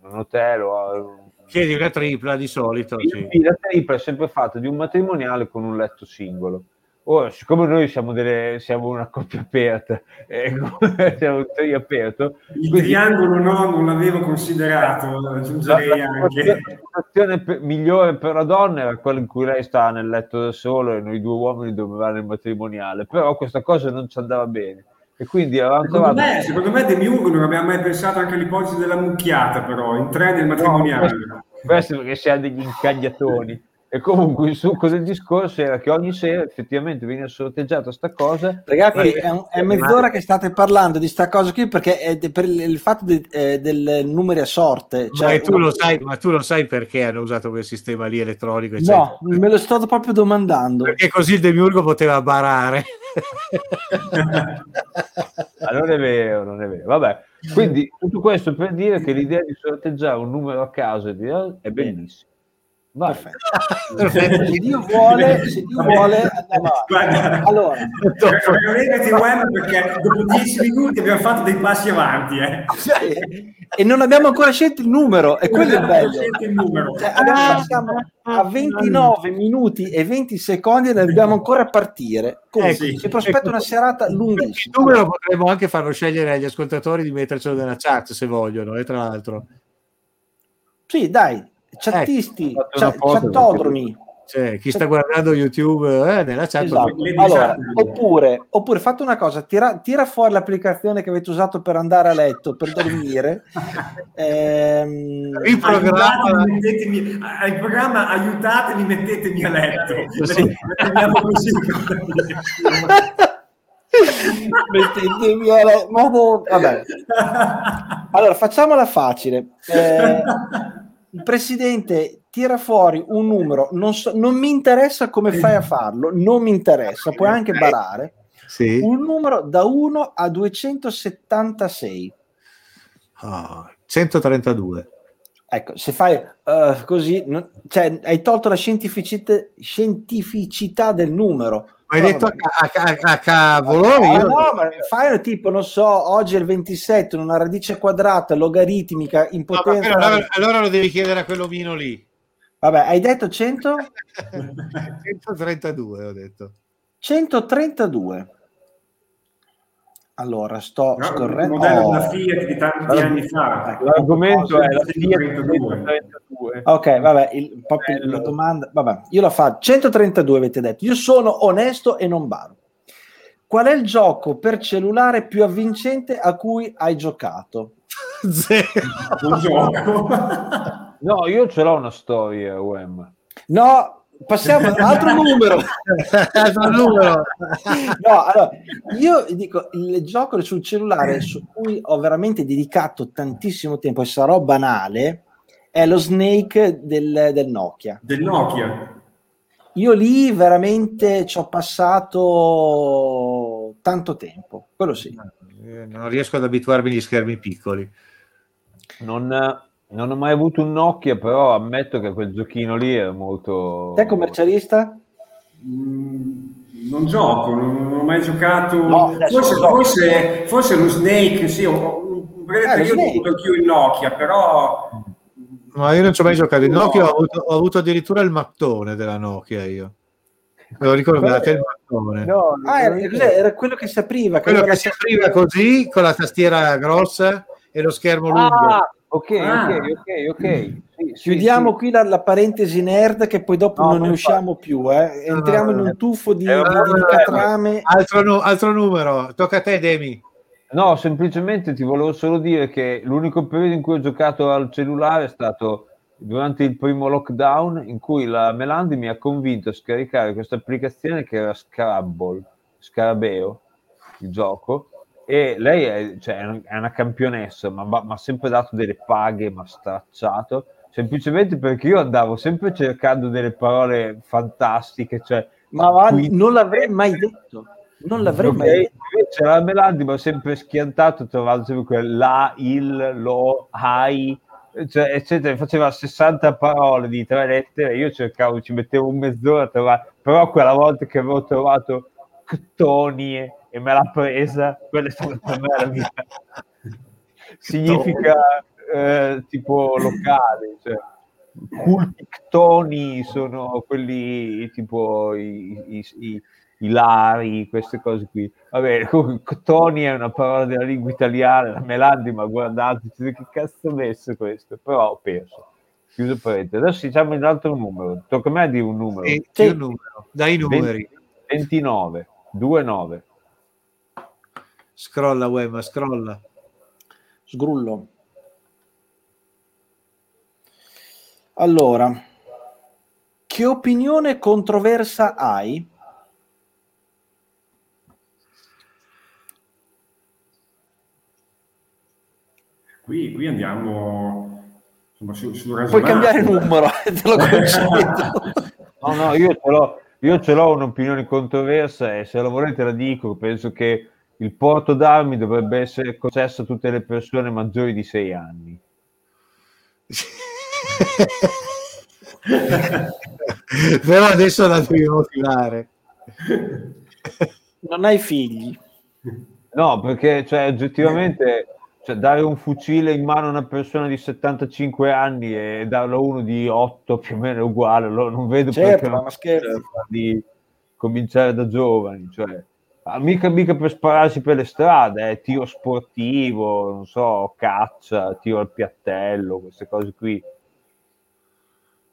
un hotel o Chiedi una tripla di solito. sì, la tripla è sempre fatta di un matrimoniale con un letto singolo. Ora, siccome noi siamo, delle, siamo una coppia aperta, eh, <laughs> siamo un trio aperto, Il quindi- triangolo no, non l'avevo considerato, aggiungerei la, anche. la situazione pe- migliore per la donna era quella in cui lei stava nel letto da solo e noi due uomini dovevamo nel matrimoniale, però questa cosa non ci andava bene. E quindi Secondo me, secondo me De Miurgo non abbiamo mai pensato anche all'ipotesi della mucchiata, però, in tre nel matrimoniale. No, questo perché siamo degli incagliatoni. E comunque il succo del discorso era che ogni sera effettivamente veniva sorteggiata sta cosa. Ragazzi, è, un- è mezz'ora che state parlando di sta cosa qui perché è de- per il, il fatto de- eh, del numeri a sorte. Ma Cioè, tu, lo sai, ma tu lo sai perché hanno usato quel sistema lì elettronico? eccetera? No, me lo sto proprio domandando. Perché così il demiurgo poteva barare. Ah, non è vero, non è vero. Vabbè, quindi tutto questo per dire che l'idea di sorteggiare un numero a caso è, di- è bellissima. Vai. Perfetto. Se Dio vuole, se Dio vuole andiamo avanti. Allora, Relegati web perché dopo dieci minuti abbiamo fatto dei passi avanti. Eh. e non abbiamo ancora scelto il numero, e quello è il bello. Il. Cioè, adesso siamo a 29 minuti e 20 secondi e ne dobbiamo ancora partire. Comunque, Eh sì. si prospetta una serata Il lunghissima. numero potremmo anche farlo scegliere agli ascoltatori di mettercelo nella chat se vogliono, e tra l'altro. Sì, dai, chattisti, una chat- chattodromi. Cioè, chi sta guardando YouTube eh, nella chat Esatto. Allora, oppure, oppure fate una cosa, tira, tira fuori l'applicazione che avete usato per andare a letto, per dormire. <laughs> Ehm, il programma Aiutatemi, mettetemi, al programma aiutatemi, mettetemi a letto. Sì. <laughs> Mettetemi a letto. No, vabbè. <laughs> Allora, facciamola facile. Eh, il presidente tira fuori un numero, non, so- non mi interessa come fai a farlo, non mi interessa, puoi anche barare. sì. Un numero da 1 a 276. Ah, 132 Ecco, se fai eh, così, non- cioè, hai tolto la scientificità, scientificità del numero. Hai No, detto a, a, a, a cavolone? Ah, Io- no, ma fai tipo, non so, oggi è il 27, una radice quadrata logaritmica in No, potenza. quello- allora, allora lo devi chiedere a quell'omino lì. Vabbè, hai detto 100? 132 <laughs> ho detto. 132. Allora, sto No, il scorrendo. modello Oh. della Fiat di tanti anni fa. Ecco. L'argomento è la Fiat 132. 132. Ok, vabbè, il, proprio Bello. la domanda, vabbè, io la faccio. 132 avete detto. Io sono onesto e non baro. Qual è il gioco per cellulare più avvincente a cui hai giocato? <laughs> Zero. Un gioco. No, io ce l'ho una storia, UM. No, passiamo ad un altro <laughs> numero. Altro numero. No, allora, io dico, il gioco sul cellulare su cui ho veramente dedicato tantissimo tempo e sarò banale è lo Snake del, del Nokia. Del Nokia. Io lì veramente ci ho passato tanto tempo, quello sì. Eh, Non riesco ad abituarmi agli schermi piccoli. Non, non ho mai avuto un Nokia, però ammetto che quel giochino lì era molto... Te commercialista? Mm, Non gioco, non, ho mai giocato. No, forse, gioco. forse, forse lo Snake, sì, ho- un breve Eh, lo periodo ho avuto il Nokia, però Ma io non ci ho mai giocato. Il No. Nokia ho avuto, ho avuto addirittura il mattone della Nokia io. Ve lo ricordate il mattone? No, Ah, era? Era quello che si apriva. Quello che si apriva così con la tastiera grossa e lo schermo lungo. Ok, Ah. ok, ok, ok. Sì, Chiudiamo sì. qui la, la parentesi nerd che poi dopo No, non ne usciamo più. eh. Entriamo in no, un tuffo di, Eh, di- di- catrame. Altro, nu- altro numero, tocca a te, Demi. No, semplicemente ti volevo solo dire che l'unico periodo in cui ho giocato al cellulare è stato durante il primo lockdown in cui la Melandi mi ha convinto a scaricare questa applicazione che era Scrabble, Scarabeo, il gioco, e lei è, cioè, è un- è una campionessa, ma mi ha sempre dato delle paghe, ma stracciato, semplicemente perché io andavo sempre cercando delle parole fantastiche, cioè Ma va- qui- non l'avrei mai detto. Non l'avrei Ok, mai detto. Invece la Melandi mi ha sempre schiantato, trovando sempre quel la, il, lo, hai, cioè, eccetera. Faceva 60 parole di tre lettere. Io cercavo, ci mettevo un mezz'ora a trovare, però quella volta che avevo trovato Ctonie e me l'ha presa, quella è stata per me la mia. Significa eh, tipo locale, cioè culti ctoni sono quelli tipo i, i, i- i lari, queste cose qui. Vabbè, ctoni è una parola della lingua italiana, la Melandi mi ha guardato, dice, che cazzo ho messo questo? Però ho perso. Chiuso parentesi. Adesso diciamo un altro numero. Tocca a me dire un numero. E Sì. un numero. Dai i numeri. 29, 29. Scrolla, Wema, scrolla. Sgrullo. Allora, che opinione controversa hai? qui, qui andiamo insomma, su, sul Puoi cambiare numero, <laughs> te lo concedo. No, no, io ce l'ho, io ce l'ho un'opinione controversa e se la volete la dico, penso che il porto d'armi dovrebbe essere concesso a tutte le persone maggiori di 6 anni. <laughs> Però adesso la devi motivare. Non hai figli. No, perché cioè, oggettivamente cioè, dare un fucile in mano a una persona di 75 anni e darlo a uno di 8 più o meno è uguale, lo- non vedo Certo, perché ma non di cominciare da giovani, cioè, mica, mica per spararsi per le strade, eh, tiro sportivo, non so, caccia, tiro al piattello, queste cose qui.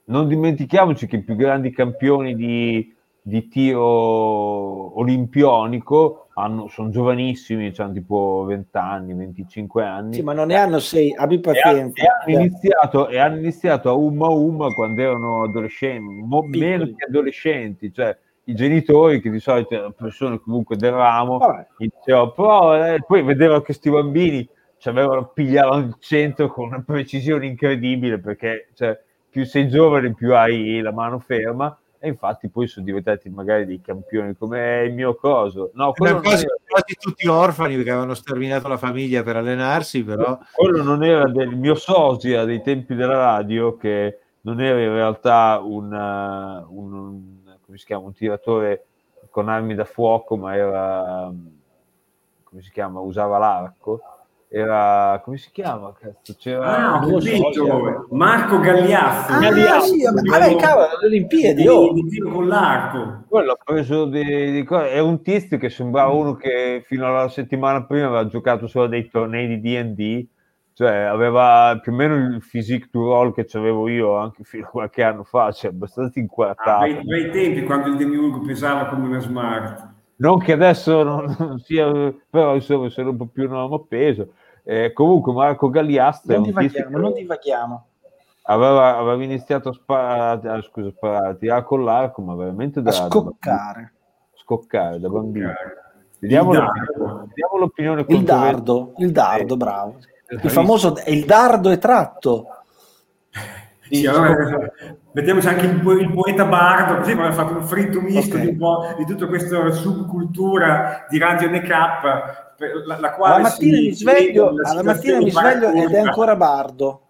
non dimentichiamoci che i più grandi campioni di, di tiro olimpionico hanno, sono giovanissimi, hanno tipo 20 anni, 25 anni. Sì, ma non ne hanno 6, abbi E pazienza. hanno, e hanno iniziato, e hanno iniziato a Umma Umma quando erano adolescenti, mo- meno che adolescenti, cioè i genitori che di solito erano persone comunque del ramo, dicevano, però eh, poi vedevano che questi bambini ci avevano, pigliavano il centro con una precisione incredibile perché cioè, più sei giovane più hai la mano ferma e infatti poi sono diventati magari dei campioni come il mio coso. No, quasi, era- quasi tutti orfani perché avevano sterminato la famiglia per allenarsi, però quello non era del mio sosia dei tempi della radio che non era in realtà un, uh, un- un- come si chiama, un tiratore con armi da fuoco ma era come si chiama usava l'arco era come si chiama cazzo c'era Ah, ho capito. Marco Gagliaffo. Ah, Gagliaffo. sì, vabbè, cavolo, le Olimpiadi, oh. Di tiro con l'arco. quello ha preso di, di cose- è un tizio che sembrava uno che fino alla settimana prima aveva giocato solo dei tornei di D&D cioè aveva più o meno il physique du roll che avevo io anche <laughs> fino a qualche anno fa, cioè abbastanza Ah, inquadrato. bei, bei tempi quando il demiurgo pesava come una smart. non che adesso non, non sia, però insomma sono un po' più non peso. Eh, comunque Marco Galliasta Non un divaghiamo, non divaghiamo. aveva, aveva iniziato a sparare, ah, scusa, a sparare, a tirare con l'arco, ma veramente da A scoccare. scoccare da bambino. Vediamo, l'opinione, vediamo l'opinione Il dardo, il dardo, Eh, bravo. Il famoso il dardo è tratto. <laughs> Sì, allora, mettiamoci anche il, po- il poeta Bardo, così abbiamo fatto un fritto misto Ok. di, un po' di tutta questa subcultura di Radio NK, la, la quale Alla mattina si- mi sveglio, alla mattina mi sveglio ed è ancora bardo.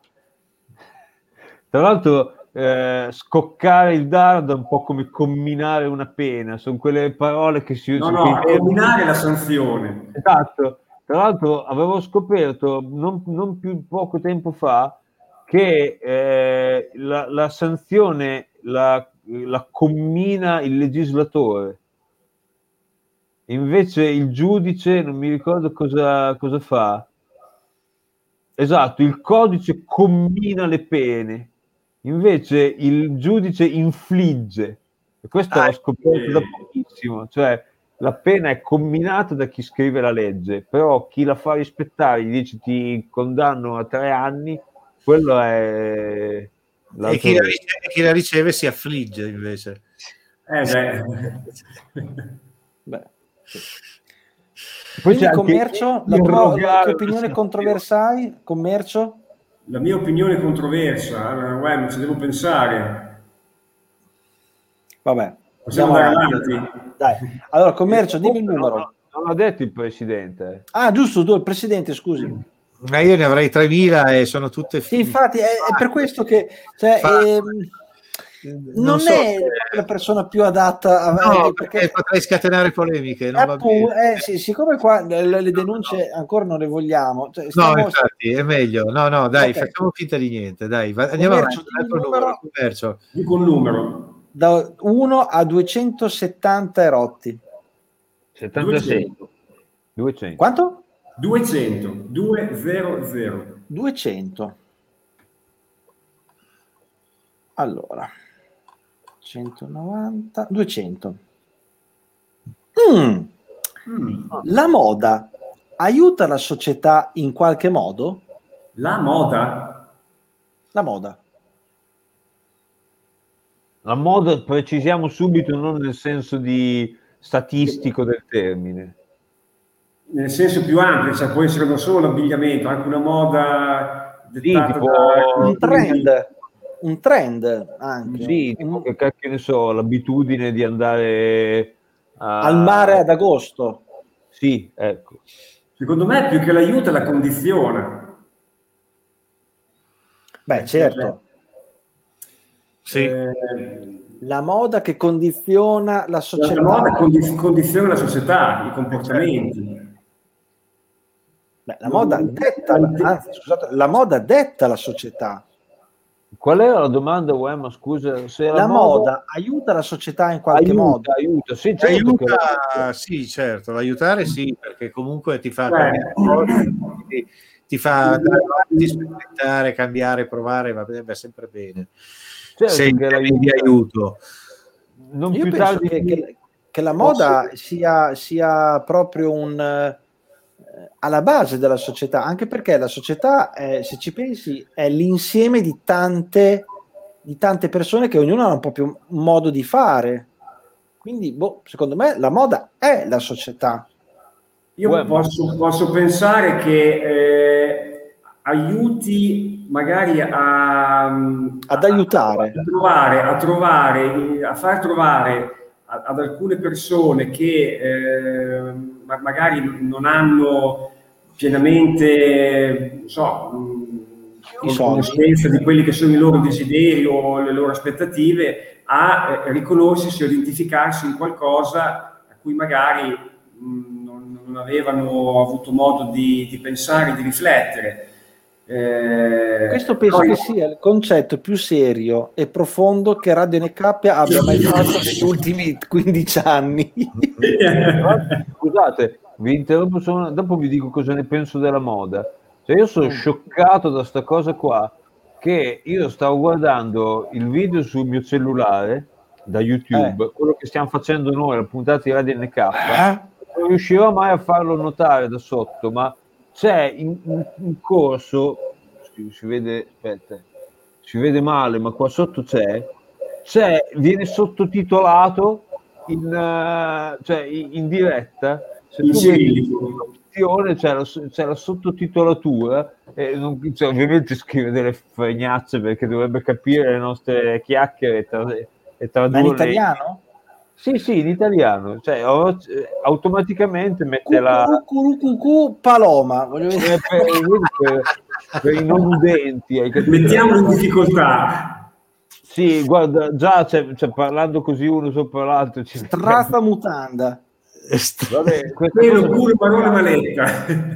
Tra l'altro, eh, scoccare il dardo è un po' come comminare una pena, sono quelle parole che si No, usano. no, a combinare la sanzione. Esatto. Tra l'altro, avevo scoperto non, non più poco tempo fa che eh, la, la sanzione la, la commina il legislatore. Invece il giudice, non mi ricordo cosa, cosa fa. Esatto, il codice commina le pene, invece il giudice infligge. E questo Ah, l'ho scoperto sì. da pochissimo, cioè la pena è comminata da chi scrive la legge, però chi la fa rispettare gli dice ti condanno a tre anni, quello è... e chi, la riceve, chi la riceve si affligge invece. Eh, beh. Beh, sì. Poi Quindi c'è commercio, la il tua, la tua opinione sanzione. controversale? Commercio? La mia opinione controversa, allora, guarda, ci devo pensare. Vabbè, Possiamo andare avanti. Dai, allora commercio, dimmi il No, numero. no, non l'ha detto il presidente. Ah, giusto, tu, il presidente, scusi. Ma io ne avrei 3.000 e sono tutte Sì, infatti è, è per questo che cioè, ehm, non, so è la persona più adatta a No, perché, perché potrei scatenare polemiche. Non va appunto, bene. eh, sì, siccome qua le, le denunce ancora non le vogliamo, cioè, No, infatti è meglio. No, no, dai, Ok. facciamo finta di niente. Dai, va- andiamo Commercio, avanti. dimmi il altro numero. numero, commercio. Dico un numero. Da 1 a 270 erotti. 76. 200. Quanto? 200. 200. 200. Allora, 190, 200. Mm, Mm. La moda aiuta la società in qualche modo? La moda? La moda. La moda, precisiamo subito, non nel senso di statistico del termine. Nel senso più ampio, cioè può essere non solo l'abbigliamento, anche una moda dettata tipo- da... Un trend, un trend anche. Sì, tipo che cacchio ne so, l'abitudine di andare a- al mare ad agosto. Sì, ecco. Secondo me più che l'aiuta la condiziona. Beh, certo. Sì. Eh, La moda che condiziona la società. la moda condi- condiziona la società, i comportamenti. Beh, la moda detta, anzi, scusate, la moda detta la società. Qual era la domanda, Uema? Scusa, se La moda aiuta la società in qualche aiuta, modo. aiuta, sì, certo che- Aiuta, sì, certo, aiutare sì, perché comunque ti fa Eh. cambiare cose, ti, ti fa andare avanti, sperimentare, cambiare, provare, va bene, va sempre bene. Certo sei in che termini di aiuto. Non Io più penso tardi che, che- che la moda sia, sia proprio un eh, alla base della società, anche perché la società, è, se ci pensi, è l'insieme di tante, di tante persone che ognuno ha un proprio modo di fare. Quindi, boh, secondo me, la moda è la società. Io posso, posso pensare che eh, aiuti magari a, Ad aiutare. a trovare, a, trovare, a far trovare ad alcune persone che eh, ma- magari non hanno pienamente, non so, conoscenza di quelli che sono i loro desideri o le loro aspettative, a eh, riconoscersi o identificarsi in qualcosa a cui magari mh, non, non avevano avuto modo di, di pensare, di riflettere. Eh, Questo penso poi- che sia il concetto più serio e profondo che Radio NK abbia mai fatto negli ultimi 15 anni. <laughs> Scusate, vi interrompo solo, dopo vi dico cosa ne penso della moda. Cioè, io sono scioccato da sta cosa qua, che io stavo guardando il video sul mio cellulare da YouTube, quello che stiamo facendo noi, la puntata di Radio NK, Eh? non riuscirò mai a farlo notare da sotto, ma c'è in, in- in corso, si, si vede, aspetta, si vede male, ma qua sotto c'è, c'è viene sottotitolato in, eh, cioè in, diretta. Se tu vedi c'è la, c'è la sottotitolatura, e non- cioè, ovviamente scrive delle fregnacce perché dovrebbe capire le nostre chiacchiere e, tra- e Ma in italiano? Sì, sì, in italiano, cioè o- eh, automaticamente mette la Cucurucucucu Paloma. Voglio eh, vedere. per, i non udenti? Mettiamo in difficoltà. Sì, guarda, già cioè, cioè, parlando così uno sopra l'altro ci Strazza mutanda. Vabbè, questa Quello cosa- culo parole maletta.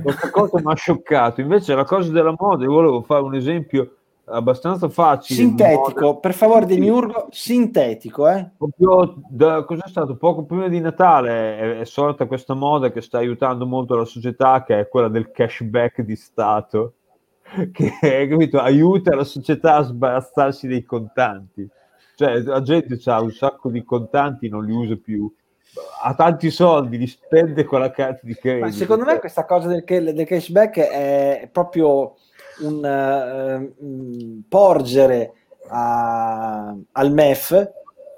questa cosa mi ha scioccato. Invece la cosa della moda, io volevo fare un esempio abbastanza facile. Sintetico, moda. per favore. Demiurgo, sintetico, eh? proprio da cos'è stato poco prima di Natale è, è sorta questa moda che sta aiutando molto la società che è quella del cashback di Stato <laughs> che capito, aiuta la società a sbarazzarsi dei contanti cioè la gente ha un sacco di contanti non li usa più ha tanti soldi li spende con la carta di credito Ma secondo me questa cosa del, del cashback è proprio un eh, mm, porgere a- al MEF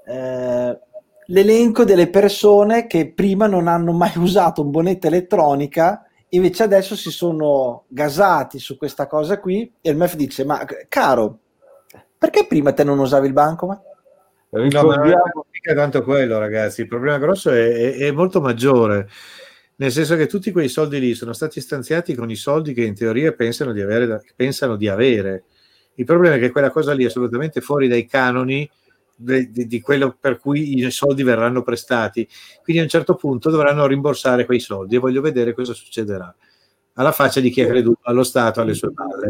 eh, l'elenco delle persone che prima non hanno mai usato un bonetta elettronica invece adesso si sono gasati su questa cosa qui e il MEF dice ma caro perché prima te non usavi il bancomat? No, ma non è ricordiamo mica tanto quello, ragazzi. Il problema grosso è, è- è molto maggiore. Nel senso che tutti quei soldi lì sono stati stanziati con i soldi che in teoria pensano di avere. pensano di avere. Il problema è che quella cosa lì è assolutamente fuori dai canoni de- de- di quello per cui i soldi verranno prestati. Quindi a un certo punto dovranno rimborsare quei soldi e voglio vedere cosa succederà. Alla faccia di chi ha creduto allo Stato, alle sue palle.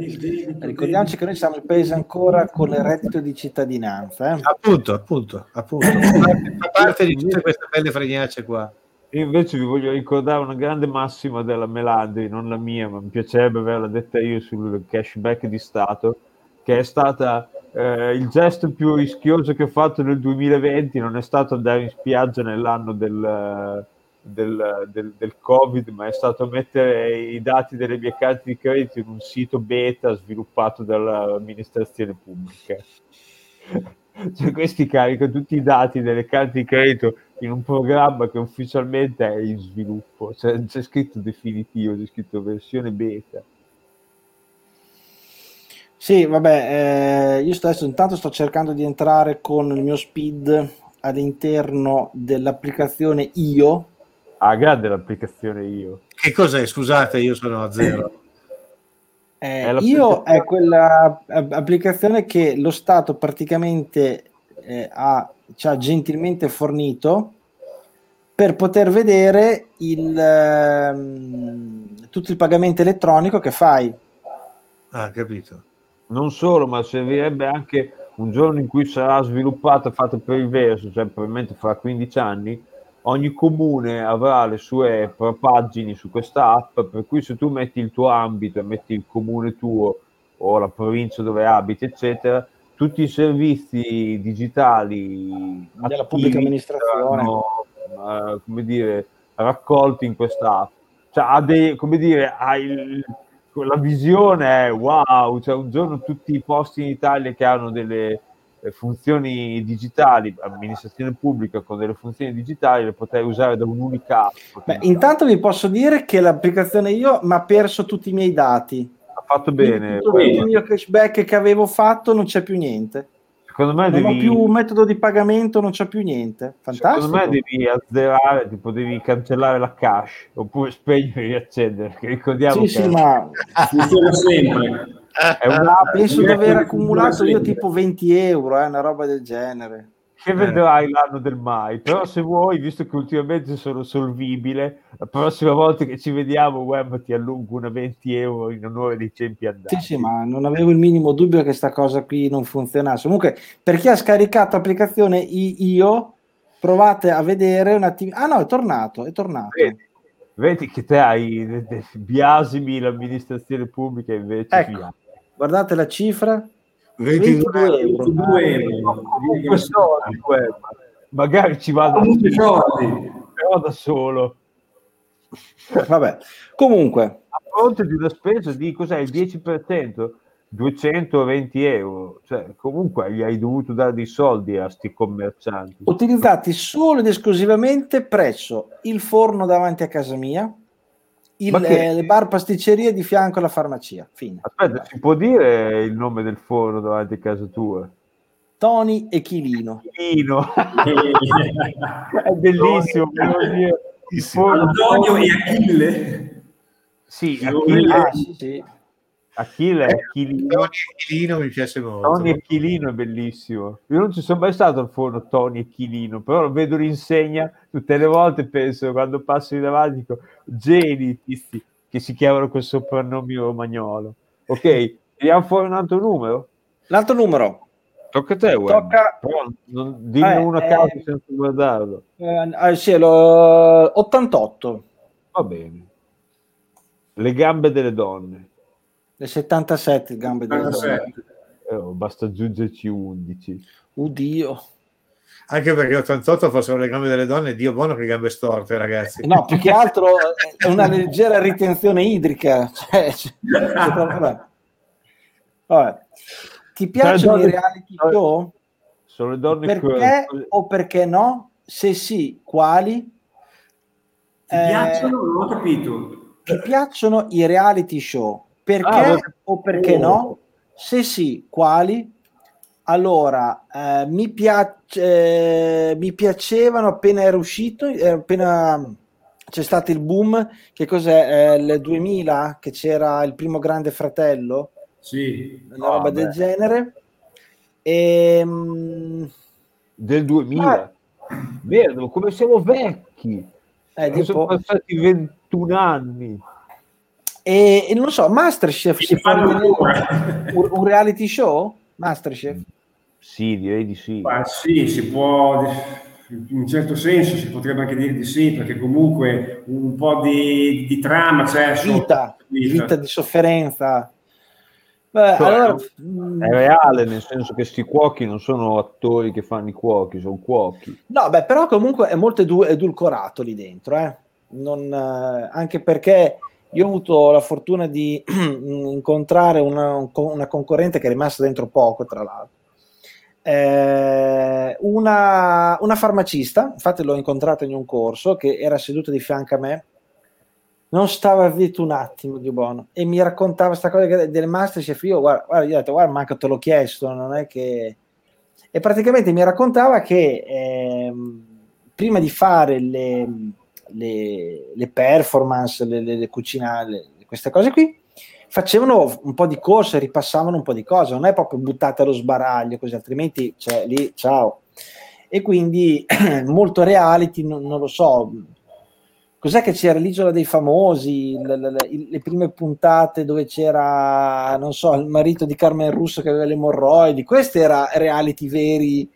Ricordiamoci che noi siamo il paese ancora con il reddito di cittadinanza. eh. Appunto, appunto, appunto. <laughs> Fa parte di tutte queste belle fregnacce qua. Invece vi voglio ricordare una grande massima della Melandri, non la mia, ma mi piacerebbe averla detta io sul cashback di Stato, che è stata eh, il gesto più rischioso che ho fatto nel 2020, non è stato andare in spiaggia nell'anno del, del, del- del Covid, ma è stato mettere i dati delle mie carte di credito in un sito beta sviluppato dall'amministrazione pubblica. <laughs> Cioè, questi caricano tutti i dati delle carte di credito in un programma che ufficialmente è in sviluppo, Cioè, c'è scritto definitivo, c'è scritto versione beta. Sì, vabbè, eh, io adesso intanto sto cercando di entrare con il mio speed all'interno dell'applicazione Io. Ah, grande l'applicazione io. Che cos'è? Scusate, io sono a zero. <laughs> Eh, Io è quella eh, applicazione che lo Stato praticamente eh, ha, ci ha gentilmente fornito per poter vedere il, ehm, tutto il pagamento elettronico che fai. Ah, capito. Non solo, ma servirebbe anche un giorno in cui sarà sviluppata, fatta per il verso, cioè probabilmente fra 15 anni, ogni comune avrà le sue pagine su questa app, per cui se tu metti il tuo ambito e metti il comune tuo o la provincia dove abiti, eccetera, tutti i servizi digitali della pubblica amministrazione, saranno, eh, come dire, raccolti in questa app. Cioè, ha dei, come dire, ha il, la visione è wow, cioè un giorno tutti i posti in Italia che hanno delle funzioni digitali, amministrazione pubblica con delle funzioni digitali, le potrei usare da un'unica app. Beh, intanto vi posso dire che l'applicazione io mi ha perso tutti i miei dati. Ha fatto bene. Tutto il mio cashback che avevo fatto non c'è più niente. Secondo me non devi, ho più un metodo di pagamento, non c'è più niente. Fantastico. secondo me devi azzerare, tipo devi cancellare la cache oppure spegnere e riaccendere. Perché ricordiamo Sì, che sì, ma <laughs> sempre. È un'app penso di aver accumulato io tipo 20 euro, eh, una roba del genere. che vedrai l'anno del mai. Però se vuoi, visto che ultimamente sono solvibile, la prossima volta che ci vediamo, web ti allungo una 20 euro in onore dei tempi andati. Sì, sì, ma non avevo il minimo dubbio che questa cosa qui non funzionasse. Comunque, per chi ha scaricato l'applicazione I- Io, provate a vedere un attimo. Ah no, è tornato, è tornato. Vedi, vedi che te hai de- biasimi l'amministrazione pubblica invece Ecco. Guardate la cifra, 22 22 euro. 22 euro. Comunque soldi, web. magari ci vado però da solo. Vabbè, comunque, a fronte di una spesa di cos'è il 10% 220 euro. Cioè comunque gli hai dovuto dare dei soldi a sti commercianti. Utilizzati solo ed esclusivamente presso il forno davanti a casa mia, il, che- le bar pasticcerie di fianco alla farmacia. Fine. aspetta si può dire il nome del forno davanti a casa tua Tony e Chilino. Chilino <laughs> è bellissimo Antonio e Achille. sì Achille, Ah, sì, sì. Achille è Chilino Tony Chilino mi piace molto. Tony e Chilino è bellissimo. Io non ci sono mai stato al forno Tony e Chilino, però lo vedo l'insegna tutte le volte. Penso quando passo di davanti, dico geni tizi che si chiamano col soprannome romagnolo. Ok, tiriamo fuori un altro numero. L'altro numero. Tocca a te. Tocca- non, dimmi Eh, uno a eh. caso senza guardarlo. Eh, sì, lo- 88. Va bene. Le gambe delle donne. Le 77 gambe delle donne. 87. Eh, oh, basta aggiungerci 11. Uddio. Anche perché 88 fossero le gambe delle donne, Dio buono che gambe storte, ragazzi. No, più che altro è una leggera ritenzione idrica. Cioè, cioè, vabbè. Vabbè. Ti piacciono i reality show? Sono le donne Perché che- o perché no? Se sì, quali? Ti Eh, piacciono? Non ho capito. Ti piacciono i reality show? Perché Ah, o perché no? Se sì, quali? Allora, eh, mi, piace, eh, mi piacevano appena era uscito, eh, appena c'è stato il boom, che cos'è? Eh, il 2000, che c'era il primo grande fratello, Sì. una Ah, roba beh. del genere. Ehm, del 2000. Vero, come siamo vecchi. eh, Sono passati 21 anni. E, e non so, Masterchef si Si fa fanno vedere ancora. un, un reality show? Masterchef? Sì, direi di sì. Ma sì, si può, in un certo senso si potrebbe anche dire di sì, perché comunque un po' di, di trama c'è. sotto. Vita, Vita. vita di sofferenza. Beh, Cioè, allora, mm, È reale, nel senso che sti cuochi non sono attori che fanno i cuochi, sono cuochi. no, beh, però comunque è molto edu- edulcorato lì dentro, eh. Non, eh, anche perché io ho avuto la fortuna di <clears throat> incontrare una, una concorrente che è rimasta dentro poco, tra l'altro. Eh, una, una farmacista, infatti l'ho incontrata in un corso, che era seduta di fianco a me, non stava zitto un attimo di buono e mi raccontava questa cosa che- del Masterchef. Io, guarda, guarda, gli ho detto, guarda, manco te l'ho chiesto, non è che. E praticamente mi raccontava che ehm, prima di fare le, le- le performance, le, le, le cucinare, queste cose qui, facevano un po' di corse, ripassavano un po' di cose, non è proprio buttate allo sbaraglio, così altrimenti cioè, lì ciao. E quindi <clears throat> molto reality, non, non lo so. Cos'è che c'era l'isola dei famosi, le, le- le- prime puntate dove c'era, non so, il marito di Carmen Russo che aveva le emorroidi, questi era reality veri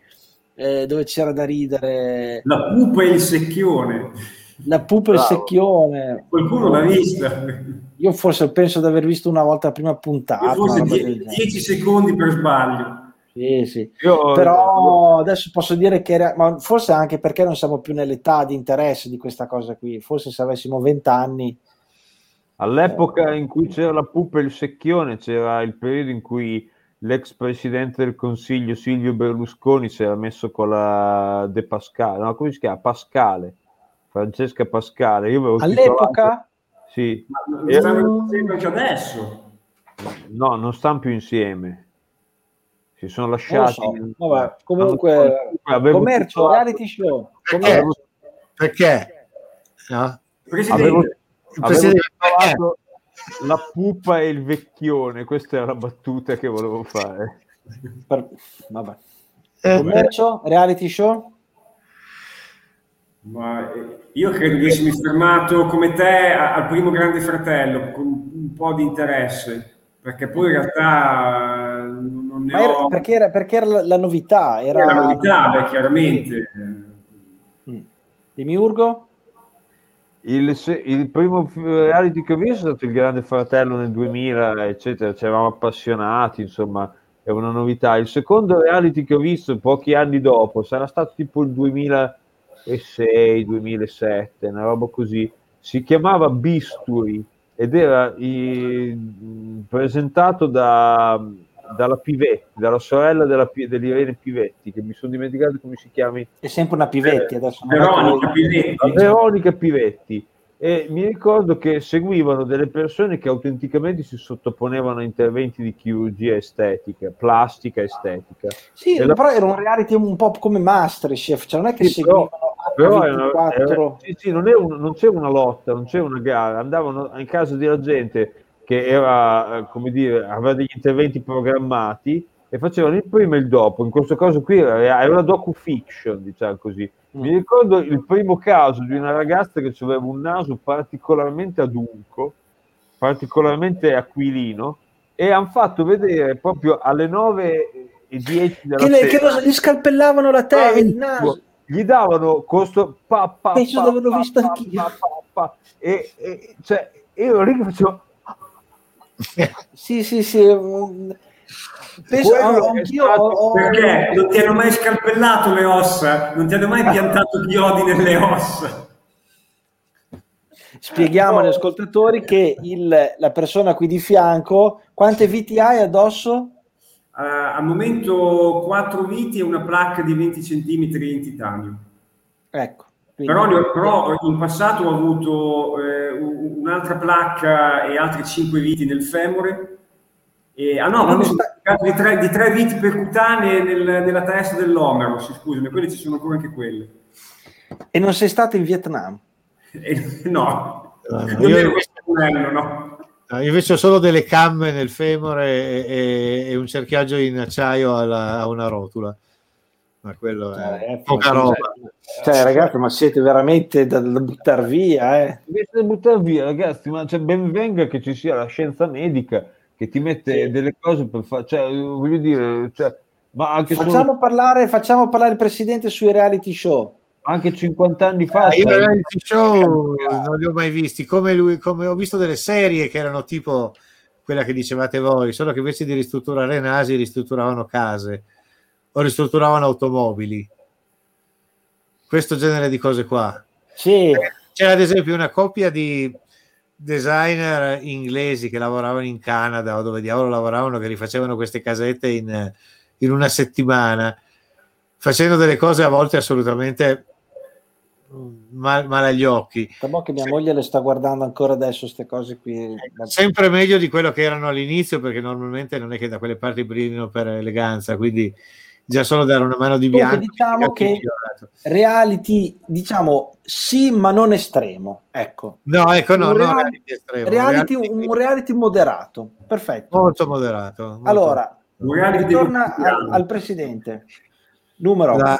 eh, dove c'era da ridere, La pupa e il secchione. La pupa e il secchione. Qualcuno l'ha vista. Io forse penso di aver visto una volta la prima puntata. Io forse una roba die- del genere. 10 secondi per sbaglio. Sì, sì. Io- Però adesso posso dire che era- ma forse anche perché non siamo più nell'età di interesse di questa cosa qui. Forse se avessimo 20 anni All'epoca in cui c'era la pupa e il secchione, c'era il periodo in cui l'ex presidente del consiglio Silvio Berlusconi si era messo con la De Pascale, no, come si chiama? Pascale, Francesca Pascale. Io avevo all'epoca Sì, Ma Eh, stanno facendo anche adesso. no, non stanno più insieme. Si sono lasciati. so. Vabbè, comunque Avevo commercio, titolato- reality show. Perché? Commercio. Perché? No? Presidente, Avevo, avevo presidente- titolato la pupa e il vecchione, questa è la battuta che volevo fare. Per- Vabbè. Eh, Commercio, reality show. Ma eh, io credo di essermi fermato come te al primo Grande Fratello con un po' di interesse, perché poi in realtà non ne Ma era- ho... perché, era, perché era la, novità? Era Era la novità, beh, chiaramente. Mm. Demiurgo? Il, se- il primo reality che ho visto è stato il Grande Fratello nel 2000, eccetera, ci eravamo appassionati, insomma, è una novità. Il secondo reality che ho visto pochi anni dopo sarà stato tipo il 2006-2007, una roba così. Si chiamava Bisturi ed era i- presentato da, dalla Pivetti, dalla sorella della, dell'Irene Pivetti, che mi sono dimenticato come si chiami È sempre una Pivetti adesso. Veronica la Veronica Pivetti e mi ricordo che seguivano delle persone che autenticamente si sottoponevano a interventi di chirurgia estetica, plastica estetica. Sì, la- però era un reality un po' come Masterchef, cioè non è che Sì, però- seguivano Però era- H24. era- sì, sì, non, è un- non c'era una lotta, non c'era una gara, andavano in casa della gente che era, eh, come dire, aveva degli interventi programmati e facevano il prima e il dopo. In questo caso qui era, una docu-fiction, diciamo così. Mi Mm. ricordo il primo caso di una ragazza che aveva un naso particolarmente adunco, particolarmente aquilino, e hanno fatto vedere proprio alle 9 e 10 della Che, le- che lo- gli scalpellavano la testa, il naso. Gli davano questo pa, pa, Penso pa, pa, visto pa, anch'io. pa, pa, pa. e, e cioè io lì facevo Sì, sì, sì. Penso, anch'io stato- ho- ho- Perché non ti hanno mai scalpellato le ossa, non ti hanno mai piantato chiodi nelle ossa. Spieghiamo agli ascoltatori che il- la persona qui di fianco, quante viti hai addosso? Eh, al momento quattro viti e una placca di 20 cm in titanio. Ecco. quindi- Però, però in passato ho avuto eh, un- un'altra placca e altri 5 viti nel femore. E, ah no, ma mi sono dimenticato di tre, di tre viti percutanee nel- nella testa dell'omero, sì, scusami, quelle ci sono ancora anche quelle. E non sei stato in Vietnam? <laughs> E- no, No, io- bello, no. No, io invece ho solo delle camme nel femore e, e- e un cerchiaggio in acciaio alla- a una rotula. Ma quello è poca roba. Cioè, ragazzi, ma siete veramente da, da buttare via, eh? invece di buttare via ragazzi ma cioè, ben venga che ci sia la scienza medica che ti mette Sì. delle cose per fare cioè, voglio dire cioè, ma anche, solo- Facciamo parlare, facciamo parlare il presidente sui reality show. anche 50 anni fa Ah, io i reality show non li ho mai visti, come, lui, come ho visto delle serie che erano tipo quella che dicevate voi, solo che invece di ristrutturare nasi ristrutturavano case o ristrutturavano automobili. Questo genere di cose qua. Sì, C'era ad esempio una coppia di designer inglesi che lavoravano in Canada o dove diavolo lavoravano che rifacevano queste casette in, in una settimana facendo delle cose a volte assolutamente mal, mal agli occhi però che mia moglie le sta guardando ancora adesso queste cose qui. sempre meglio di quello che erano all'inizio perché normalmente non è che da quelle parti brillino per eleganza quindi già solo dare una mano di bianco diciamo che-. Reality, diciamo, sì, ma non estremo. Ecco. no ecco no, Un no real- reality estremo, Reality, reality un reality moderato. Perfetto. molto moderato molto- Allora, ritorna al, al presidente. Numero. la,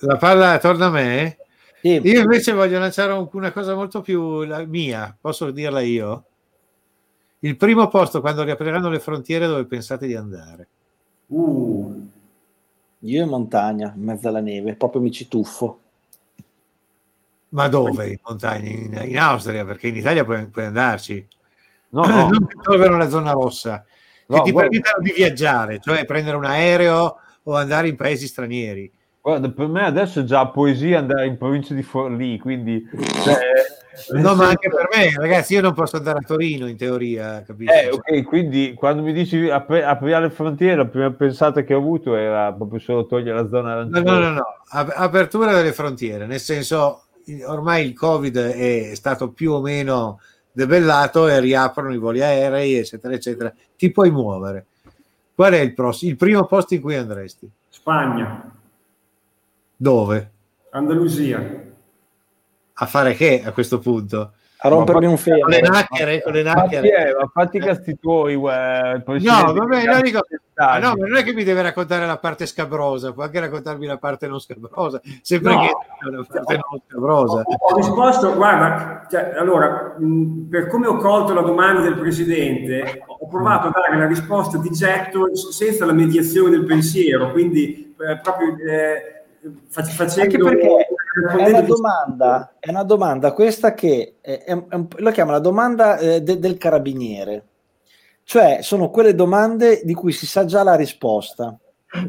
la palla torna a me Sì. Io invece voglio lanciare un- una cosa molto più la mia, posso dirla io? Il primo posto quando riapriranno le frontiere dove pensate di andare? Uh, Io in montagna, in mezzo alla neve, proprio mi ci tuffo. Ma dove? In montagna? In, in Austria, perché in Italia puoi, puoi andarci. no, <clears throat> no, Non era la zona rossa. che No, ti guarda- permettano di viaggiare, cioè prendere un aereo o andare in paesi stranieri. Guarda, per me adesso è già poesia andare in provincia di Forlì, quindi... cioè, <laughs> No, ma anche per me, ragazzi, io non posso andare a Torino in teoria, capisci? Eh, ok, quindi quando mi dici apri- aprire le frontiere, la prima pensata che ho avuto era proprio solo togliere la zona No, arancione. no, no, no, Ap- apertura delle frontiere, nel senso ormai il Covid è stato più o meno debellato e riaprono i voli aerei, eccetera, eccetera. Ti puoi muovere. Qual è il, prossimo, il primo posto in cui andresti? Spagna, Dove? Andalusia. A fare che a questo punto? A rompermi un Con le nacchere, con le Fatti, nacchere. ma fatti i cazzi tuoi, uè, No, vabbè, no, dico, no, ma non è che mi deve raccontare la parte scabrosa, può anche raccontarmi la parte non scabrosa, sempre No. che è una parte non scabrosa. Ho risposto, guarda, cioè, allora, mh, per come ho colto la domanda del Presidente, ho provato a dare la risposta di getto senza la mediazione del pensiero, quindi eh, proprio eh, facendo... Anche perché è una domanda, è una domanda questa che è, è un- è lo chiama la domanda eh, de- del carabiniere. Cioè, sono quelle domande di cui si sa già la risposta.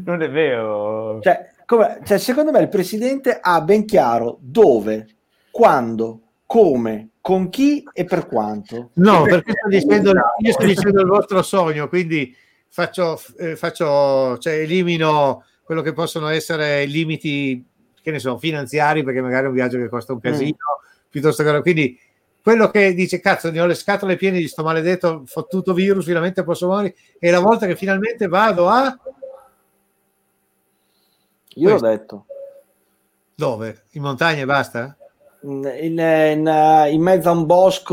Non è vero. Cioè, come- cioè, secondo me il presidente ha ben chiaro dove, quando, come, con chi e per quanto. No, perché sto dicendo, io sto dicendo il vostro sogno, quindi faccio, eh, faccio cioè, elimino quello che possono essere limiti, che ne so, finanziari, perché magari è un viaggio che costa un casino, piuttosto che quindi quello che dice cazzo ne ho le scatole piene di sto maledetto fottuto virus finalmente posso morire e la volta che finalmente vado a Io l'ho Questo. detto. dove? in montagna e basta? In, in- in- mezzo a un bosco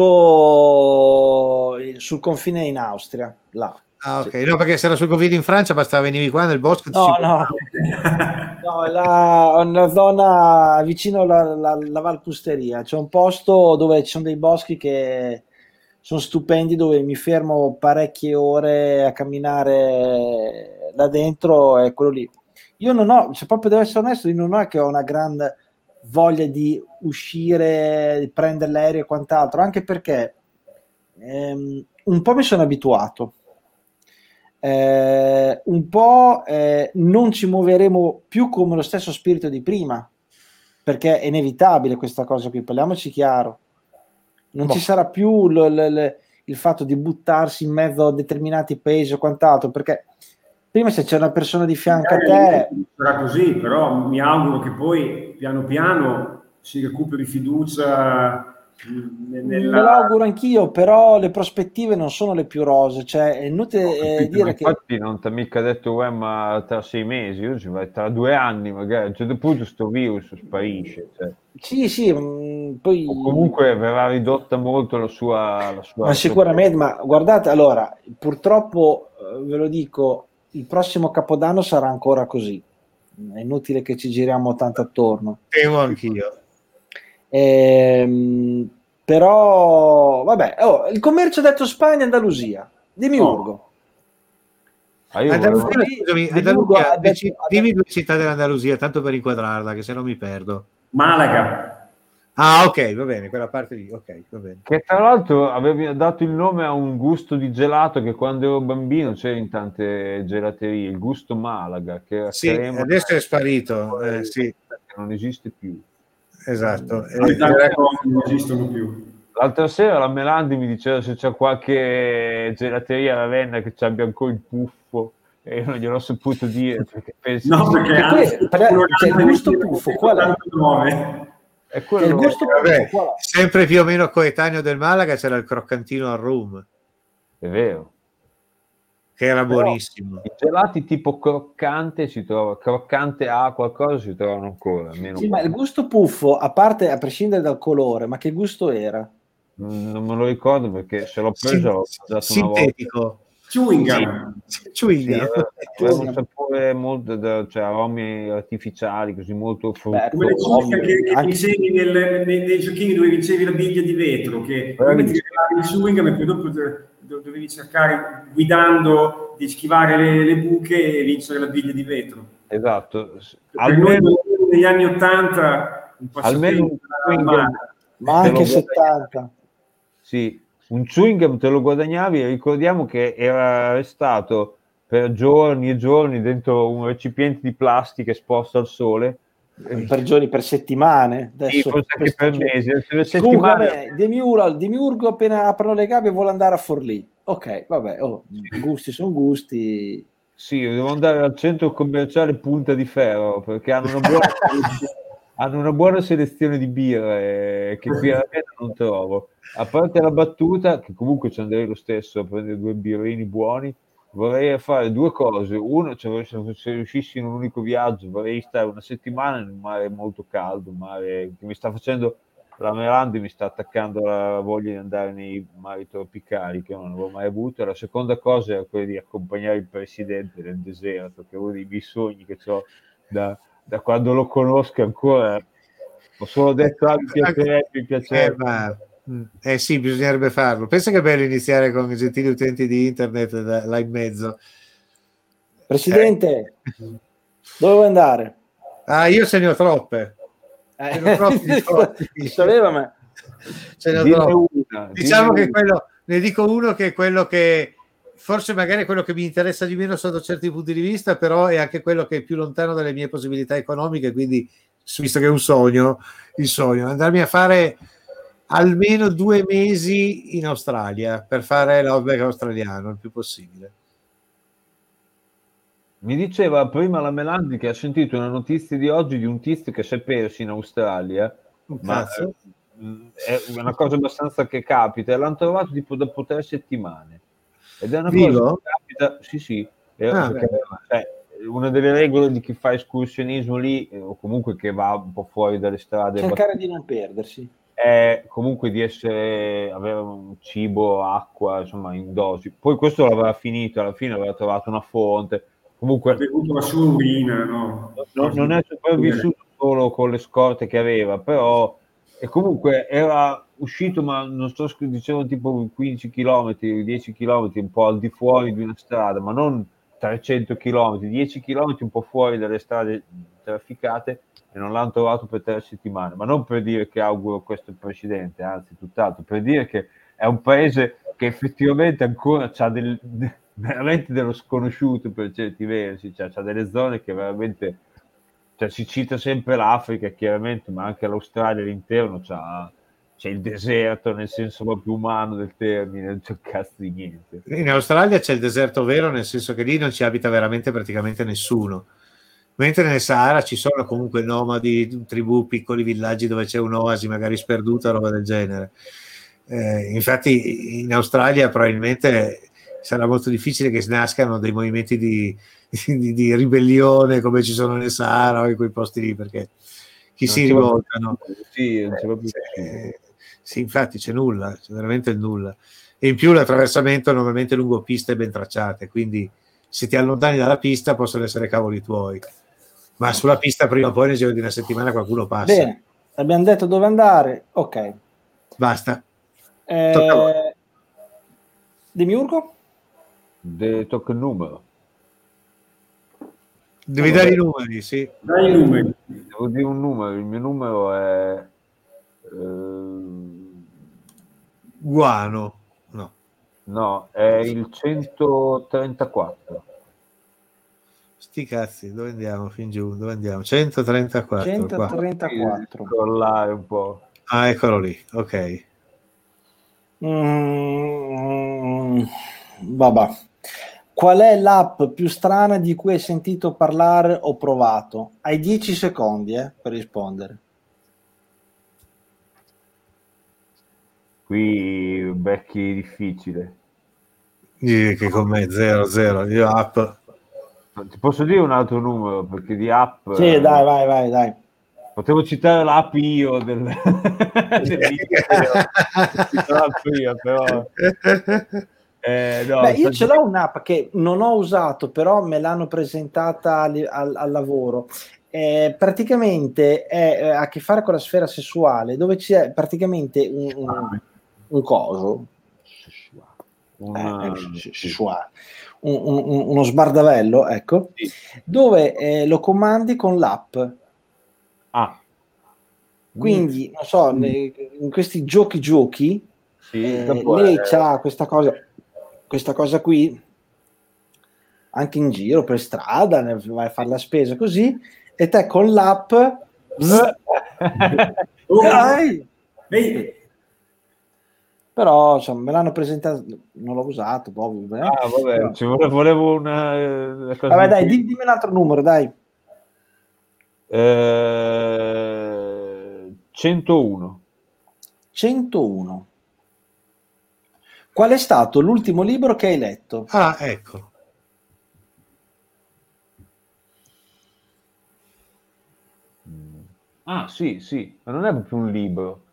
sul confine in Austria, là. Ah, ok, no, perché se era sul Covid in Francia bastava venivi qua nel bosco. No, no, <laughs> no, è la, una zona vicino alla, alla, alla Valpusteria. C'è un posto dove ci sono dei boschi che sono stupendi, dove mi fermo parecchie ore a camminare là dentro. È quello lì. Io non ho, se proprio devo essere onesto, io non è che ho una grande voglia di uscire, di prendere l'aereo e quant'altro, anche perché ehm, un po' mi sono abituato. Eh, un po' eh, non ci muoveremo più come lo stesso spirito di prima, perché è inevitabile questa cosa qui, parliamoci chiaro. Non Boh. ci sarà più lo- lo- lo- il fatto di buttarsi in mezzo a determinati paesi o quant'altro, perché prima se c'è una persona di fianco a te, Sarà così, però mi auguro che poi piano piano si recuperi fiducia mh, me nella... l'auguro anch'io, però le prospettive non sono le più rose, cioè è inutile Ho eh, capito, dire che... infatti non ti ha mica detto uè, ma tra sei mesi, io ci vai tra due anni magari, a un certo punto sto virus sparisce, cioè. Sì, sì, mh, poi... o comunque verrà ridotta molto la sua... La sua Ma sicuramente, ma guardate, allora, purtroppo eh, ve lo dico, il prossimo capodanno sarà ancora così. È inutile che ci giriamo tanto attorno. Temo anch'io. Ehm, però, vabbè, oh, il commercio ha detto Spagna e Andalusia. Dimmi Oh. Urgo. Ah, Andalusia, scusami, dimmi due città dell'Andalusia, tanto per inquadrarla, che se no mi perdo. Malaga. Ah, ok, va bene, quella parte lì, ok, va bene. Che tra l'altro avevi dato il nome a un gusto di gelato che quando ero bambino c'era in tante gelaterie, il gusto Malaga, che Sì, crema- adesso è sparito, eh, sì, non esiste più. Esatto. Eh, era- cose non esistono più. L'altra sera la Melandi mi diceva se c'è qualche gelateria a Ravenna che ci abbia ancora il puffo e io non gliel'ho saputo dire perché penso No, perché E anzi, poi, parliamo- cioè, il gusto puffo, qual è? 49. è Il quello gusto vabbè, puffo, sempre più o meno coetaneo del Malaga c'era il croccantino al rum, è vero. Che era Però buonissimo. I gelati tipo croccante si trova, croccante A qualcosa si trovano ancora, almeno Sì, ma il gusto puffo, a parte a prescindere dal colore, ma che gusto era? Non me lo ricordo perché se l'ho preso l'ho una volta. Sintetico. Chewing gum. Chewing Sì, gum. aveva un sapore molto, da- cioè aromi artificiali, così molto fruttuosi. Come le cicche che, che Anche- vincevi nel- nei, nei giochini dove vincevi la biglia di vetro, che come ti il chewing gum e poi dopo do- do- dovevi cercare guidando di schivare le, le buche e vincere la biglia di vetro. Esatto, almeno, negli anni 80 un almeno un Ma te anche lo 70. Sì, un chewing te lo guadagnavi, ricordiamo che era restato per giorni e giorni dentro un recipiente di plastica esposto al sole. Per giorni, per settimane. Adesso, sì, per mesi. Per settimane... Demiurgo, Demiurgo appena aprono le gabbie vuole andare a Forlì. Ok, vabbè, oh, gusti sono gusti. Sì, devo andare al centro commerciale Punta di Ferro perché hanno una buona, <laughs> hanno una buona selezione di birre che qui a Ravenna non trovo. A parte la battuta, che comunque ci andrei lo stesso a prendere due birrini buoni, vorrei fare due cose. Uno, cioè, se riuscissi in un unico viaggio, vorrei stare una settimana in un mare molto caldo, un mare che mi sta facendo la Merandi mi sta attaccando la voglia di andare nei mari tropicali che non avevo mai avuto. La seconda cosa era quella di accompagnare il presidente nel deserto, che è uno dei miei sogni che ho da, da quando lo conosco ancora. Ho solo detto ah, mi <laughs> piacerebbe, mi piacerebbe. Eh, ma... Eh sì, bisognerebbe farlo. Pensa che è bello iniziare con i gentili utenti di internet là in mezzo. Presidente, eh. dove vuoi andare? Ah, io se ne ho troppe. Eh, sapeva, <laughs> ma... Una, diciamo che quello, ne dico uno che è quello che forse magari è quello che mi interessa di meno sotto certi punti di vista, però è anche quello che è più lontano dalle mie possibilità economiche, quindi visto che è un sogno, il sogno, andarmi a fare almeno due mesi in Australia per fare l'outback australiano il più possibile. Mi diceva prima la Melandi che ha sentito una notizia di oggi di un tizio che si è perso in Australia, ma eh, è una cosa abbastanza che capita, l'hanno trovato tipo dopo tre settimane. Ed è una Vivo? cosa che capita, sì sì, ah, perché, cioè, una delle regole di chi fa escursionismo lì, o comunque che va un po' fuori dalle strade, cercare di non perdersi è comunque di essere, avere un cibo, acqua, insomma, in dosi. Poi questo l'aveva finito, alla fine aveva trovato una fonte, Comunque, ha bevuto la sua urina, no? no non è sopravvissuto solo con le scorte che aveva, però e comunque era uscito, ma non sto dicendo tipo 15 km, 10 km, un po' al di fuori di una strada, ma non 300 km, 10 km un po' fuori dalle strade trafficate e non l'hanno trovato per tre settimane, ma non per dire che auguro questo al presidente, anzi tutt'altro, per dire che è un paese che effettivamente ancora ha del, <laughs> veramente dello sconosciuto per certi versi, cioè c'è delle zone che veramente, cioè, si cita sempre l'Africa chiaramente, ma anche l'Australia all'interno c'ha, c'è il deserto nel senso proprio umano del termine, non c'è cazzo di niente. In Australia c'è il deserto vero, nel senso che lì non ci abita veramente praticamente nessuno. Mentre nel Sahara ci sono comunque nomadi, tribù, piccoli villaggi dove c'è un'oasi magari sperduta, roba del genere. Eh, infatti in Australia probabilmente sarà molto difficile che nascano dei movimenti di, <laughs> di, di ribellione come ci sono nel Sahara o in quei posti lì, perché chi non si rivoltano? Sì, eh, sì, infatti c'è nulla, c'è veramente nulla. E in più l'attraversamento normalmente è lungo piste ben tracciate, quindi se ti allontani dalla pista possono essere cavoli tuoi. Ma sulla pista prima o poi nel giro di una settimana qualcuno passa. Bene, abbiamo detto dove andare, ok. Basta. Eh, Demiurgo? De tocca il numero. Devi dare i numeri, sì. Dai i numeri. Devo dire un numero, il mio numero è... Eh... Guano, no. No, è il 134. Sti cazzi, dove andiamo? Fin giù, dove andiamo? 134. 134. Crollare un po'. Ah, eccolo lì, ok. Mm, vabbè. Qual è l'app più strana di cui hai sentito parlare o provato? Hai 10 secondi eh, per rispondere. Qui becchi difficile. Sì, che con me 0 0 io app ti posso dire un altro numero perché di app sì eh, dai vai vai dai. Potevo citare l'app io del, <laughs> del l'app io però. Eh, no, Beh, io ce l'ho un'app che non ho usato, però me l'hanno presentata al, al, al lavoro. Eh, praticamente è, eh, ha a che fare con la sfera sessuale, dove c'è praticamente un, un, un coso, una... eh, sessuale, un, uno sbardavello, ecco, sì. dove eh, lo comandi con l'app. Ah. Quindi, non so, in questi giochi giochi Sì, Eh, lei è- ha questa cosa, questa cosa qui anche in giro per strada, vai a fare la spesa così, e te con l'app <laughs> zzz, Oh, dai! vedi, però insomma, me l'hanno presentato, non l'ho usato, boh, vabbè. Ah, vabbè, ci vole- volevo una, eh, una cosa Vabbè, dai, più. di- dimmi un altro numero, dai. Eh, 101. 101. Qual è stato l'ultimo libro che hai letto? Ah, ecco. Ah, sì, sì, ma non è proprio un libro.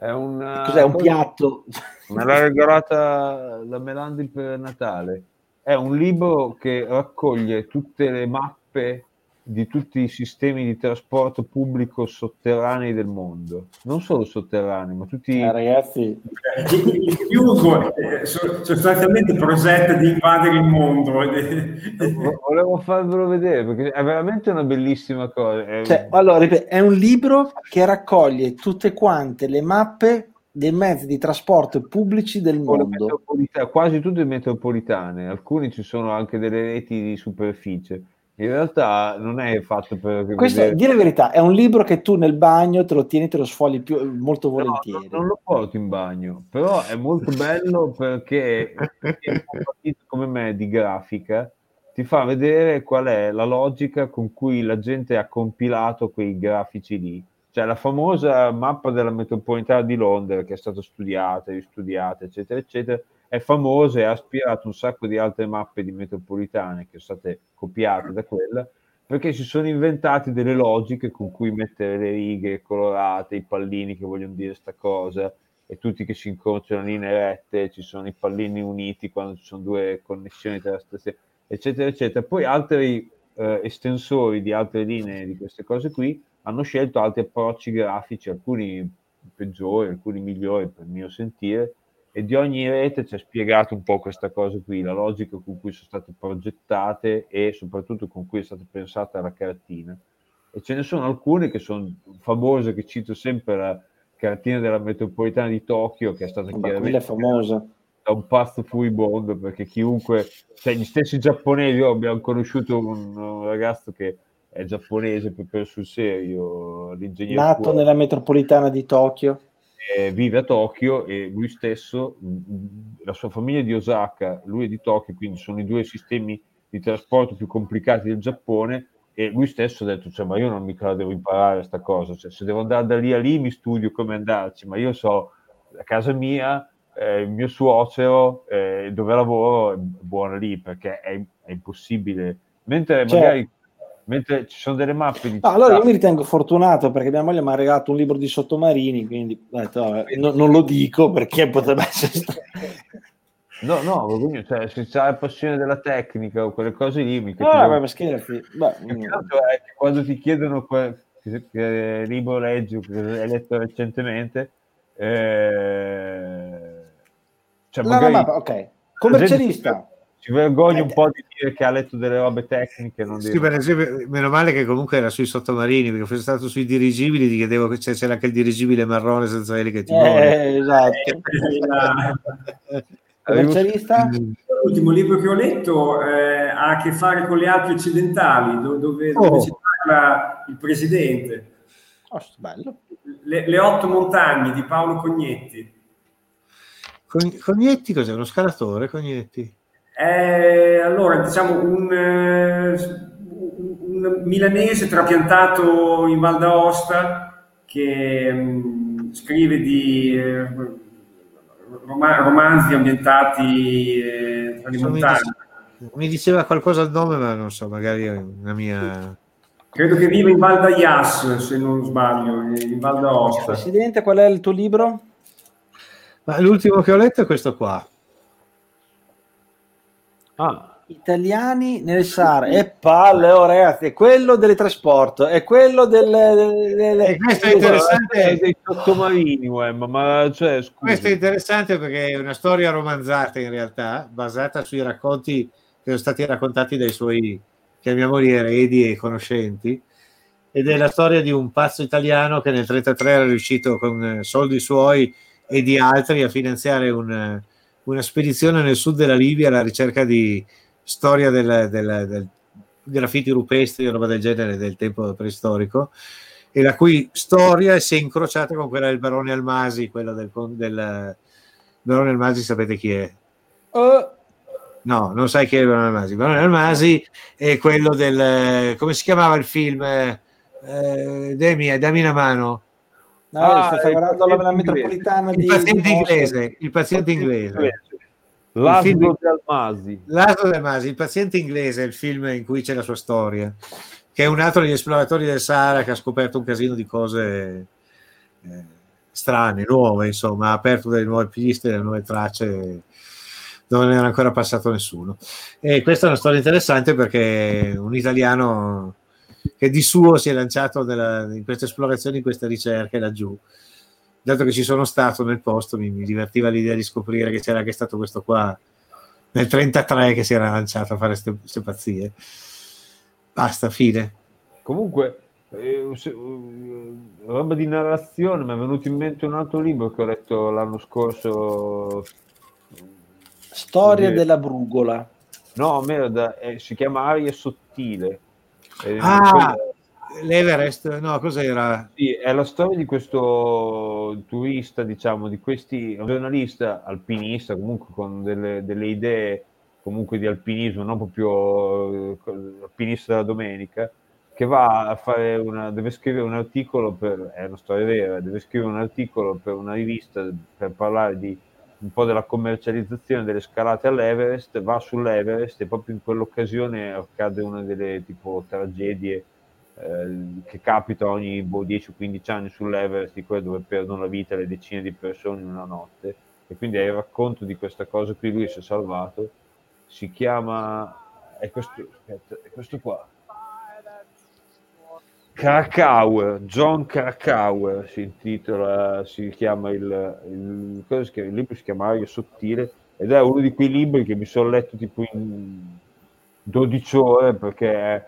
È un, Cos'è un piatto? Me l'ha regalata la Melandi per Natale. È un libro che raccoglie tutte le mappe di tutti i sistemi di trasporto pubblico sotterranei del mondo. Non solo sotterranei, ma tutti... Eh, ragazzi, chiuso eh, so- sostanzialmente progetta di invadere il mondo. <laughs> Vo- Volevo farvelo vedere perché è veramente una bellissima cosa. È- Cioè, allora, ripeto, è un libro che raccoglie tutte quante le mappe dei mezzi di trasporto pubblici del mondo. quasi tutte metropolitane, alcuni ci sono anche delle reti di superficie. In realtà non è fatto per Questo, vedere- dire la verità, è un libro che tu nel bagno te lo tieni, te lo sfogli più, molto No, volentieri. non, non lo porto in bagno, però è molto bello perché come me di grafica ti fa vedere qual è la logica con cui la gente ha compilato quei grafici lì. Cioè la famosa mappa della metropolitana di Londra che è stata studiata, ristudiata, eccetera, eccetera, è famosa e ha ispirato un sacco di altre mappe di metropolitane che sono state copiate da quella perché si sono inventati delle logiche con cui mettere le righe colorate, i pallini che vogliono dire sta cosa, e tutti che si incrociano in linee rette, ci sono i pallini uniti quando ci sono due connessioni tra stazioni, eccetera, eccetera. Poi altri eh, estensori di altre linee di queste cose qui hanno scelto altri approcci grafici, alcuni peggiori, alcuni migliori per mio sentire, e di ogni rete c'è spiegato un po' questa cosa qui, la logica con cui sono state progettate e soprattutto con cui è stata pensata la cartina. E ce ne sono alcune che sono famose, che cito sempre la cartina della metropolitana di Tokyo, che è stata è chiaramente famosa. da un pazzo furibondo, perché chiunque, cioè gli stessi giapponesi, oh, abbiamo conosciuto un, un ragazzo che è giapponese proprio sul serio, l'ingegnere Nato Kuo, nella metropolitana di Tokyo. Eh, vive a Tokyo e lui stesso, mh, la sua famiglia è di Osaka, lui è di Tokyo, quindi sono i due sistemi di trasporto più complicati del Giappone e lui stesso ha detto, cioè, ma io non mica la devo imparare sta cosa, cioè, se devo andare da lì a lì mi studio come andarci, ma io so, a casa mia, eh, il mio suocero, eh, dove lavoro, è buona lì, perché è, è impossibile. Mentre Cioè- magari, mentre ci sono delle mappe di No, allora io mi ritengo fortunato perché mia moglie mi ha regalato un libro di sottomarini, quindi detto, vabbè, no- non lo dico perché potrebbe essere... No, no, quindi, cioè, se c'hai passione della tecnica o quelle cose lì, mica No, vabbè, scherzi. Beh, mm, quando ti chiedono que- che, libro leggi che hai letto recentemente, eh, cioè no, magari no, ma- ok. Commercialista. Si vergogna un po' di dire che ha letto delle robe tecniche. Non Sì, per esempio, meno male che comunque era sui sottomarini, perché fosse stato sui dirigibili, ti chiedevo che c'era anche il dirigibile marrone senza eliche timone. Eh, esatto. <laughs> Commercialista? L'ultimo libro che ho letto eh, ha a che fare con le Alpi occidentali, do- dove, Oh. dove ci parla il presidente. Oh, bello. Le, le otto montagne di Paolo Cognetti. Cognetti cos'è? Uno scalatore? Cognetti? È, allora, diciamo, un, eh, un- milanese trapiantato in Val d'Aosta che mh, scrive di eh, roma- romanzi ambientati eh, tra le Mi, montagne. mi diceva qualcosa il nome, ma non so, magari una mia... Credo che viva in Val d'Aias, se non sbaglio, in Val d'Aosta. Presidente, qual è il tuo libro? Ma l'ultimo che ho letto è questo qua. Ah, Italiani nel Sahara. E palle, oh, ragazzi, è quello del trasporto, è quello delle... delle- delle- E questo è interessante. dei sottomarini, ma cioè, scusa. Questo è interessante perché è una storia romanzata in realtà, basata sui racconti che sono stati raccontati dai suoi, chiamiamoli eredi e conoscenti, ed è la storia di un pazzo italiano che nel 1933 era riuscito con eh, soldi suoi e di altri a finanziare un, una spedizione nel sud della Libia alla ricerca di storia del, del, del graffiti rupestri o roba del genere del tempo preistorico e la cui storia si è incrociata con quella del barone Almasi, quella del, del barone Almasi sapete chi è? Uh. No, non sai chi è il barone Almasi. Il barone Almasi è quello del... come si chiamava il film? Eh, Demi, dammi una mano. No, ah, stai guardando la, la metropolitana il di... Paziente inglese, il paziente inglese. L'aslo di Almasi. L'aslo di Almasi, il paziente inglese, il film in cui c'è la sua storia che è un altro degli esploratori del Sahara che ha scoperto un casino di cose eh, strane, nuove, insomma, ha aperto delle nuove piste, delle nuove tracce dove non era ancora passato nessuno. E questa è una storia interessante perché un italiano che di suo si è lanciato nella, in queste esplorazioni, in queste ricerche laggiù. Dato che ci sono stato nel posto, mi, mi divertiva l'idea di scoprire che c'era anche stato questo qua nel 1933 che si era lanciato a fare queste pazzie. Basta, fine. Comunque, eh, se, uh, roba di narrazione, mi è venuto in mente un altro libro che ho letto l'anno scorso. Storia eh, della brugola. No, merda, eh, si chiama Aria Sottile. Eh, ah, l'Everest, no, cos'era? Sì, è la storia di questo turista, diciamo, di questi, un giornalista alpinista, comunque con delle, delle idee comunque di alpinismo, non proprio eh, alpinista della domenica, che va a fare una, deve scrivere un articolo per, è una storia vera, deve scrivere un articolo per una rivista per parlare di un po' della commercializzazione delle scalate all'Everest, va sull'Everest e proprio in quell'occasione accade una delle tipo tragedie eh, che capita ogni boh, 10-15 anni sull'Everest, di quelle dove perdono la vita le decine di persone in una notte. E quindi è il racconto di questa cosa qui, lui si è salvato si chiama è questo, aspetta, è questo qua Krakauer, John Krakauer si intitola, si chiama il, il, cosa si chiama? il libro si chiama Aria Sottile ed è uno di quei libri che mi sono letto tipo in 12 ore perché è,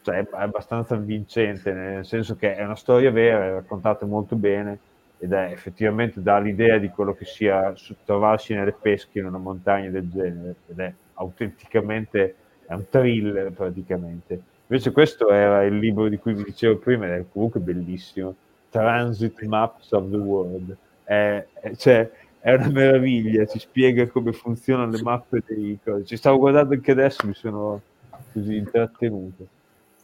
cioè, è abbastanza vincente, nel senso che è una storia vera, è raccontata molto bene ed è effettivamente dà l'idea di quello che sia trovarsi nelle pesche in una montagna del genere ed è autenticamente è un thriller praticamente invece questo era il libro di cui vi dicevo prima ed è comunque bellissimo Transit Maps of the World è, è, cioè, è una meraviglia ci spiega come funzionano le mappe dei cose ci stavo guardando anche adesso mi sono così intrattenuto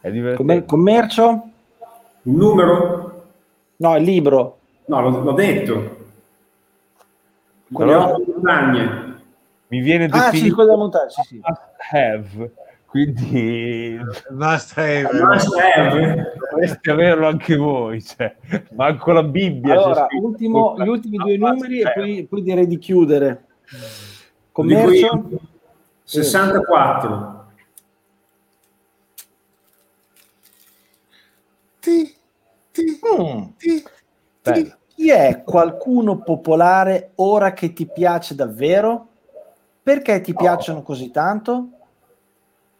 è divertente commercio? un numero? no, il libro No, l'ho, l'ho detto. Quelle otto montagne. Mi viene ah, sì, quella della montagna, sì, sì. have, quindi. <laughs> Must have. dovreste averlo anche voi, cioè, manco la Bibbia. Allora, ultimo, gli ultimi due numeri e poi, poi, direi di chiudere. Commercio? 64. Ti, ti, mm. ti. Chi, chi è qualcuno popolare ora che ti piace davvero? Perché ti piacciono così tanto?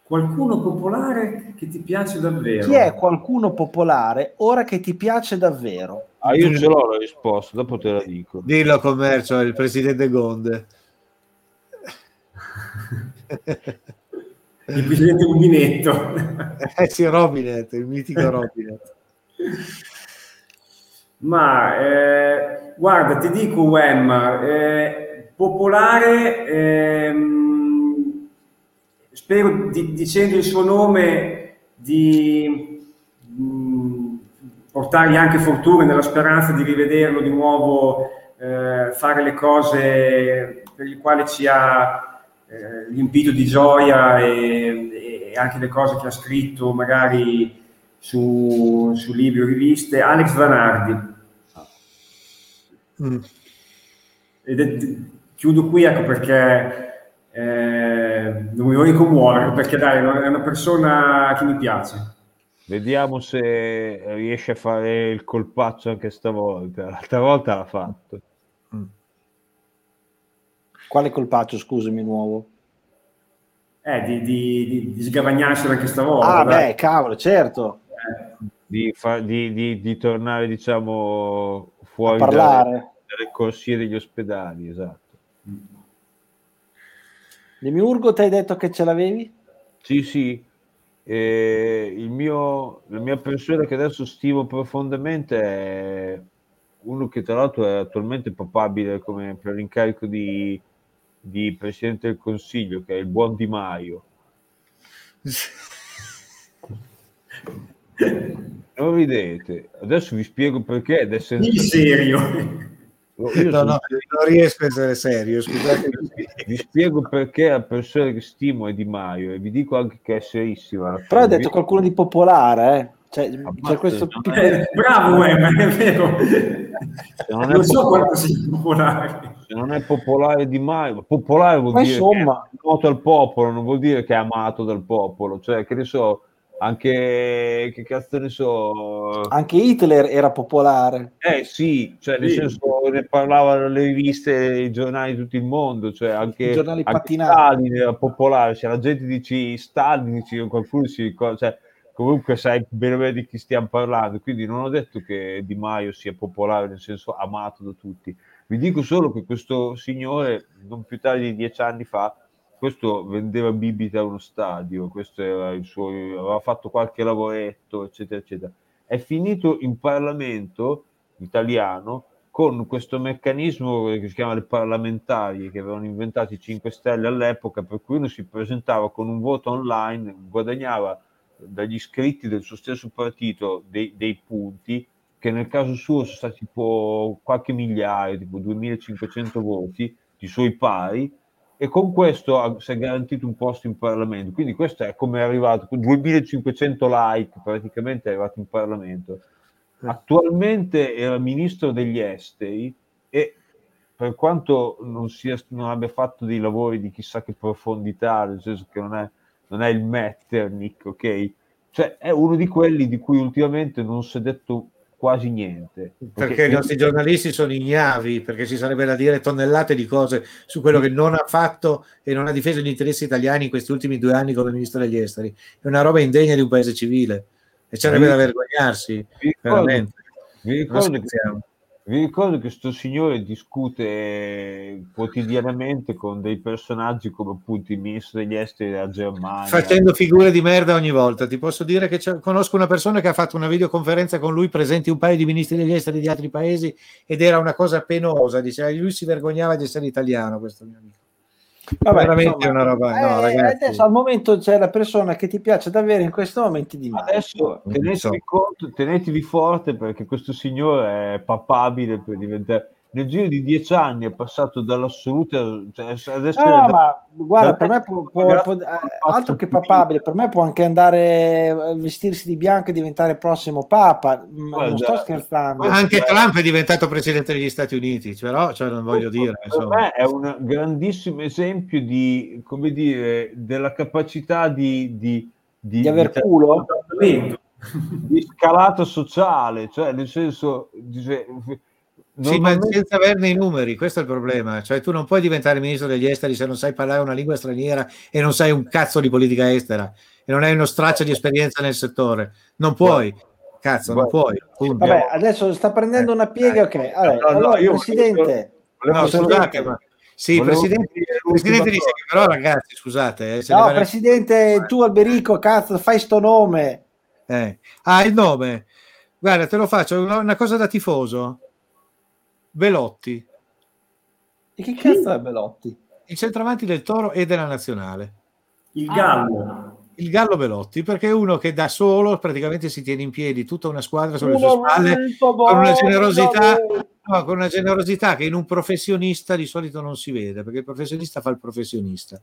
Qualcuno popolare che ti piace davvero? Chi è qualcuno popolare ora che ti piace davvero? Ah, io ce l'ho la risposta, dopo te la dico. Dillo commercio, il presidente Gonde. il presidente Rubinetto. <laughs> eh sì, Robinet, il mitico Robinet. Ma eh, guarda, ti dico Wem, eh, popolare, ehm, spero di, dicendo il suo nome di mh, mm, portargli anche fortuna nella speranza di rivederlo di nuovo, eh, fare le cose per le quali ci ha eh, riempito di gioia e, e anche le cose che ha scritto magari su, su libri o riviste, Alex Vanardi. Mm. È, chiudo qui ecco perché eh, non mi voglio commuovere perché dai, è una persona che mi piace. Vediamo se riesce a fare il colpaccio anche stavolta. L'altra volta l'ha fatto. Mm. Quale colpaccio, scusami, nuovo? Eh, di, di, di, di sgavagnarsi anche stavolta. Ah, dai. beh, cavolo, certo. Eh. Di, fa, di, di, tornare, diciamo, fuori a parlare. nelle corsie degli ospedali, esatto. Demiurgo, ti hai detto che ce l'avevi? Sì, sì. Eh, il mio, la mia persona che adesso stimo profondamente è uno che tra l'altro è attualmente papabile come per l'incarico di, di Presidente del Consiglio, che è il buon Di Maio. <laughs> Non ridete, adesso vi spiego perché ed è senza... In serio. No, io No, sono- no, non riesco a essere serio, scusate. <laughs> Vi spiego perché la persona che stimo è Di Maio e vi dico anche che è serissima. Però hai detto qualcuno di popolare, eh? Cioè, c'è Ammazza, questo piccolo- Eh, bravo, eh, ma è vero. Se non è Non so popolare- quanto sia popolare. se non è popolare Di Maio, ma popolare vuol Ma dire insomma. che è noto al popolo, non vuol dire che è amato dal popolo, cioè che ne so, anche che cazzo ne so, Anche Hitler era popolare. eh sì, cioè nel Sì. senso ne parlavano le riviste, i giornali di tutto il mondo, cioè anche, I giornali anche pattinati. Stalin era popolare, cioè la gente dice Stalin, dice, qualcuno si ricorda, cioè comunque sai bene bene di chi stiamo parlando, quindi non ho detto che Di Maio sia popolare nel senso amato da tutti, vi dico solo che questo signore non più tardi di dieci anni fa questo vendeva bibite a uno stadio, questo era il suo, aveva fatto qualche lavoretto, eccetera, eccetera. È finito in Parlamento italiano con questo meccanismo che si chiama le parlamentari che avevano inventato i 5 Stelle all'epoca, per cui uno si presentava con un voto online, guadagnava dagli iscritti del suo stesso partito dei, dei punti, che nel caso suo sono stati tipo qualche migliaio, tipo 2500 voti di suoi pari, e con questo si è garantito un posto in Parlamento. Quindi questo è come è arrivato, con 2500 like praticamente è arrivato in Parlamento. Attualmente era ministro degli esteri e per quanto non, sia, non abbia fatto dei lavori di chissà che profondità, nel senso che non è, non è il Metternich, ok? Cioè è uno di quelli di cui ultimamente non si è detto quasi niente. Perché i nostri giornalisti sono ignavi, perché ci sarebbe da dire tonnellate di cose su quello che non ha fatto e non ha difeso gli interessi italiani in questi ultimi due anni come ministro degli esteri. È una roba indegna di un paese civile e sarebbe da vergognarsi, vi ricordo, veramente. Non ricordo. Vi ricordo che sto signore discute quotidianamente con dei personaggi come appunto il ministro degli esteri della Germania. Facendo figure di merda ogni volta. Ti posso dire che conosco una persona che ha fatto una videoconferenza con lui, presenti un paio di ministri degli esteri di altri paesi, ed era una cosa penosa. Diceva lui si vergognava di essere italiano, questo mio amico. Vabbè, veramente insomma, una roba. No, eh, ragazzi. adesso al momento c'è la persona che ti piace davvero in questo momento di Maio. Adesso tenetevi, conto, tenetevi forte perché questo signore è papabile per diventare. Nel giro di dieci anni è passato dall'assoluta. Cioè adesso No, no, da- ma guarda, da- per me può, può- può- eh, altro che papabile, per me può anche andare a vestirsi di bianco e diventare il prossimo papa. Mm, Guarda, non sto scherzando. Anche è- Trump è diventato presidente degli Stati Uniti, però cioè, non voglio dire. per Insomma. me è un grandissimo esempio di, come dire, della capacità di, di, di, Di aver di- culo? Di scalata sociale, cioè nel senso, dice, Sì, ma senza averne i numeri, questo è il problema. Cioè, tu non puoi diventare ministro degli esteri se non sai parlare una lingua straniera e non sai un cazzo di politica estera e non hai uno straccio di esperienza nel settore. Non puoi, cazzo, non Guarda. puoi. Vabbè, adesso sta prendendo una piega, ok. Vabbè, No, no, allora, io- Presidente, volevo No, scusate, ma sì, volevo presidente, presidente dice che però ragazzi, scusate, eh, se no, Presidente, tu Alberico, cazzo, fai sto nome. eh. Ah, il nome. Guarda, te lo faccio, una cosa da tifoso. Velotti, E che cazzo è Belotti? il centravanti del Toro e della Nazionale. Il gallo. Il Gallo Velotti, perché è uno che da solo praticamente si tiene in piedi tutta una squadra sulle sue spalle con una generosità, no, con una generosità che in un professionista di solito non si vede, perché il professionista fa il professionista.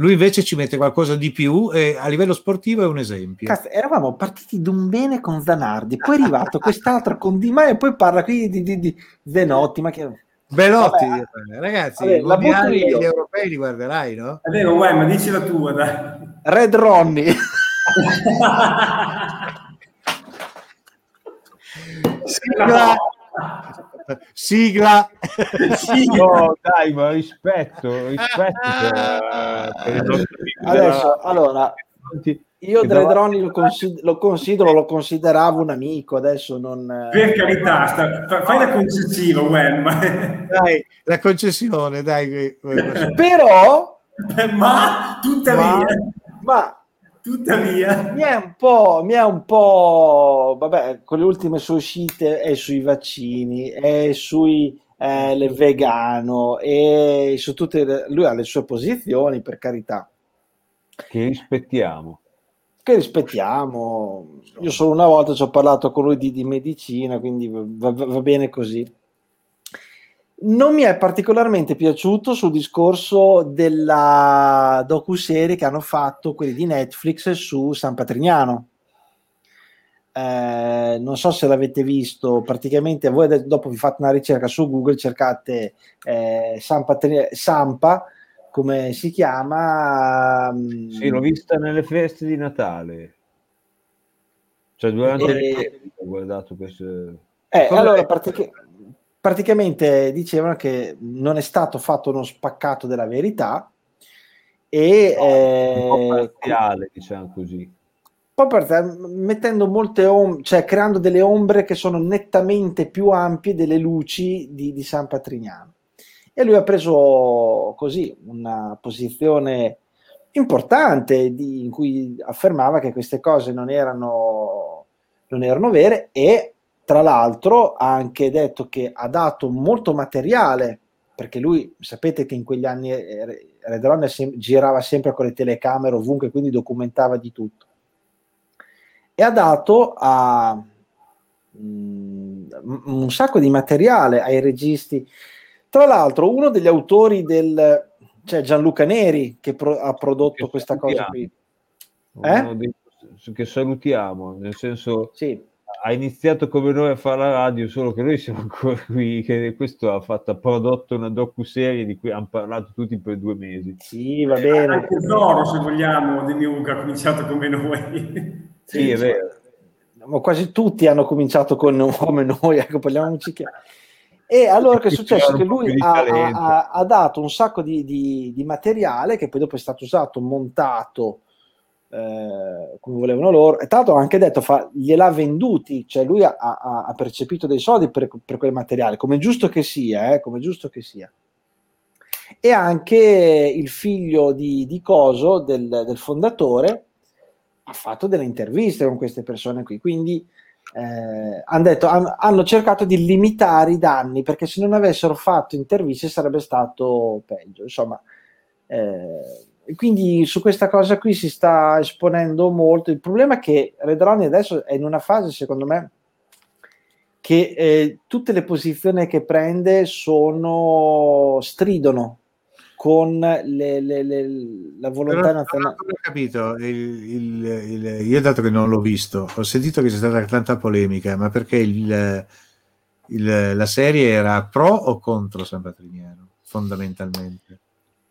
Lui invece ci mette qualcosa di più e a livello sportivo è un esempio. Cazzo, eravamo partiti d'un bene con Zanardi, poi è arrivato quest'altro con Di Maio e poi parla qui di, di, di Zenotti, ma che... Velotti, Vabbè, ragazzi, vabbè, i mondiali e gli europei li guarderai, no? È vero, uè, ma dici la tua, dai. Red Ronnie. <laughs> Sigla! Sigla! Sì. No, dai, ma rispetto, rispetto per, per Adesso, della- allora, Io Dredroni lo, consid- lo considero, lo consideravo un amico, adesso non... Per carità, sta- fa- fai la concessiva, Gwen, ma, Dai, la concessione, dai. Però, <laughs> ma tuttavia, ma, ma tuttavia, mi è un po', mi è un po', vabbè, con le ultime sue uscite è sui vaccini, è sui eh, le vegano, e su tutte le- lui ha le sue posizioni, per carità. Che rispettiamo. che rispettiamo. Io solo una volta ci ho parlato con lui di, di medicina, quindi va, va- va bene così. Non mi è particolarmente piaciuto sul discorso della docuserie che hanno fatto quelli di Netflix su San Patrignano. Eh, non so se l'avete visto, praticamente voi dopo vi fate una ricerca su Google, cercate eh, San Patri- Sampa, come si chiama. mm, Sì, l'ho vista nelle feste di Natale. Cioè, durante E- le feste ho guardato questo. Eh, allora, pratica- praticamente dicevano che non è stato fatto uno spaccato della verità e un po' eh, parziale, diciamo così. mettendo molte ombre, cioè creando delle ombre che sono nettamente più ampie delle luci di, di San Patrignano. E lui ha preso così una posizione importante di- in cui affermava che queste cose non erano, non erano vere e tra l'altro ha anche detto che ha dato molto materiale perché lui sapete che in quegli anni eh, Redron sem- girava sempre con le telecamere ovunque quindi documentava di tutto. E ha dato a mm, un sacco di materiale ai registi. Tra l'altro uno degli autori del cioè Gianluca Neri che pro- ha prodotto Che questa cosa qui. Eh? Dei- che salutiamo, nel senso sì ha iniziato come noi a fare la radio, solo che noi siamo ancora <laughs> qui, che questo ha, fatto, ha prodotto una docu-serie di cui hanno parlato tutti per due mesi. sì va bene anche Zoro, se vogliamo, di New che ha cominciato come noi. Sì, è vero. ma quasi tutti hanno cominciato con come noi, ecco, parliamoci chiaro. E allora che è successo? Che lui ha, ha- ha- ha dato un sacco di, di- di materiale che poi dopo è stato usato, montato eh, come volevano loro, e tra l'altro ha anche detto, fa, gliel'ha venduti, cioè lui ha, ha- ha percepito dei soldi per, per quel materiale, come giusto che sia, eh, come giusto che sia. E anche il figlio di, di Coso, del, del fondatore, ha fatto delle interviste con queste persone qui, quindi eh, hanno, detto, han- hanno cercato di limitare i danni perché se non avessero fatto interviste sarebbe stato peggio. Insomma, eh, quindi su questa cosa qui si sta esponendo molto. Il problema è che Redroni adesso è in una fase, secondo me, che eh, tutte le posizioni che prende sono stridono con le- le- le- la volontà Però, nazionale. non ho capito, il- il- il- io dato che non l'ho visto, ho sentito che c'è stata tanta polemica, ma perché la serie era pro o contro San Patrignano, fondamentalmente?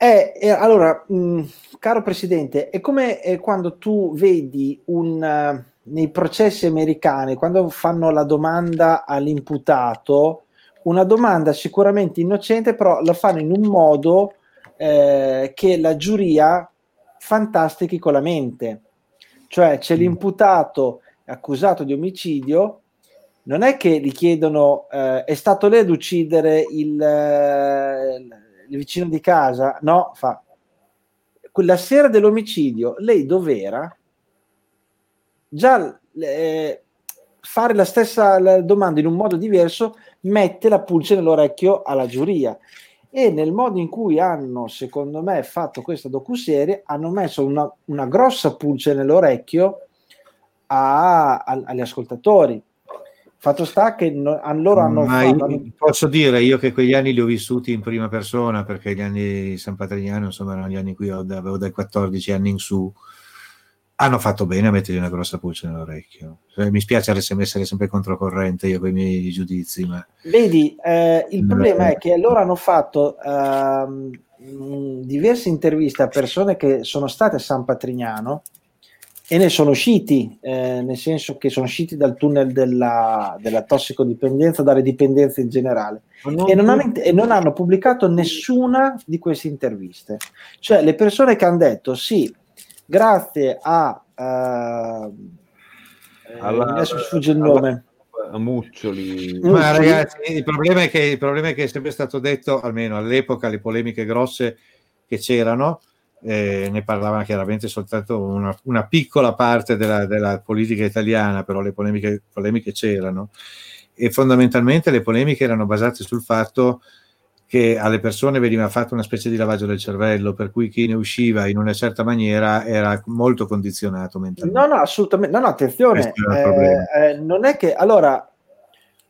Eh, eh, allora, mh, caro Presidente, è come eh, quando tu vedi un, eh, nei processi americani, quando fanno la domanda all'imputato, una domanda sicuramente innocente, però la fanno in un modo eh, che la giuria fantastichi con la mente. Cioè c'è l'imputato accusato di omicidio, non è che gli chiedono eh, è stato lei ad uccidere il, il vicino di casa? No, fa quella sera dell'omicidio lei dov'era? Già eh, fare la stessa domanda in un modo diverso mette la pulce nell'orecchio alla giuria e nel modo in cui hanno secondo me fatto questa docuserie hanno messo una, una grossa pulce nell'orecchio a- a- agli ascoltatori fatto sta che no- loro hanno Ma fatto hanno- posso dire io che quegli anni li ho vissuti in prima persona perché gli anni di San Patrignano insomma erano gli anni in cui avevo dai 14 anni in su hanno fatto bene a mettergli una grossa pulce nell'orecchio Cioè, mi spiace essere, sempre controcorrente io con i miei giudizi ma Vedi, eh, il problema eh. è che loro hanno fatto mh, diverse interviste a persone che sono state a San Patrignano e ne sono usciti, eh, nel senso che sono usciti dal tunnel della, della tossicodipendenza, dalle dipendenze in generale, e non, hanno, e non hanno pubblicato nessuna di queste interviste. Cioè le persone che hanno detto sì, grazie a... Uh, Alla- adesso mi sfugge il alla- nome. a Muccioli. Mm. Ma ragazzi, il problema, è che, il problema è che è sempre stato detto, almeno all'epoca, le polemiche grosse che c'erano, eh, ne parlava chiaramente soltanto una, una piccola parte della, della politica italiana, però le polemiche, polemiche c'erano. E fondamentalmente le polemiche erano basate sul fatto che alle persone veniva fatto una specie di lavaggio del cervello, per cui chi ne usciva in una certa maniera era molto condizionato mentalmente. No, no, assolutamente. No, no, attenzione. Il eh, eh, non è che allora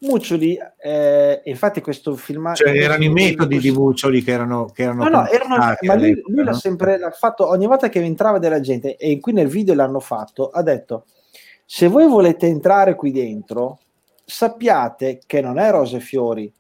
Muccioli, eh, infatti, questo film Cioè, erano i metodi di Muccioli che erano, che erano No, no, erano, ma lui, lui l'ha sempre l'ha fatto ogni volta che entrava della gente, e qui nel video l'hanno fatto. Ha detto: Se voi volete entrare qui dentro, sappiate che non è rose e fiori.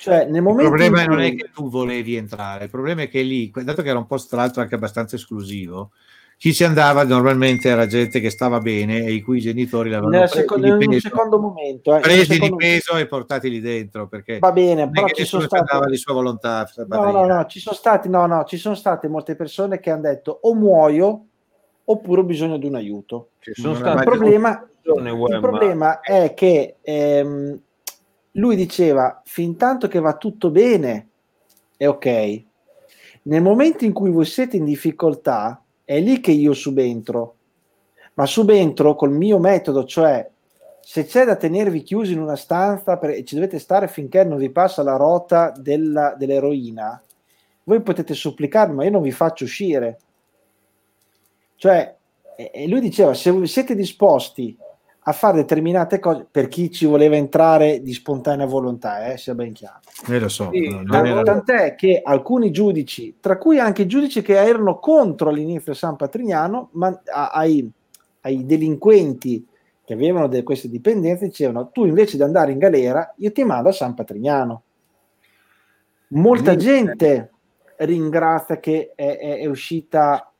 Cioè, nel Il momento problema in non è cui- che tu volevi entrare, il problema è che lì, dato che era un posto tra l'altro anche abbastanza esclusivo, chi ci andava normalmente era gente che stava bene e i cui genitori l'avevano nel presi seco- di in un peso, secondo momento, eh, presi secondo- di peso e portati lì dentro perché va bene, però ci sono andava state di sua volontà. No, no, no, ci sono stati, no, no, ci sono state molte persone che hanno detto o muoio oppure ho bisogno di un aiuto. Il problema, il problema è che ehm, lui diceva fin tanto che va tutto bene è ok. Nel momento in cui voi siete in difficoltà è lì che io subentro. Ma subentro col mio metodo, cioè se c'è da tenervi chiusi in una stanza e ci dovete stare finché non vi passa la rota della- dell'eroina, voi potete supplicarmi, ma io non vi faccio uscire. Cioè, e- lui diceva, se siete disposti a fare determinate cose, per chi ci voleva entrare di spontanea volontà, eh, sia ben chiaro. Eh, lo so, Sì, era- Tant'è che alcuni giudici, tra cui anche i giudici che erano contro all'inizio San Patrignano, ma ai, ai delinquenti che avevano de- queste dipendenze, dicevano tu invece di andare in galera, io ti mando a San Patrignano. Molta Sì. gente ringrazia che è, è- è uscita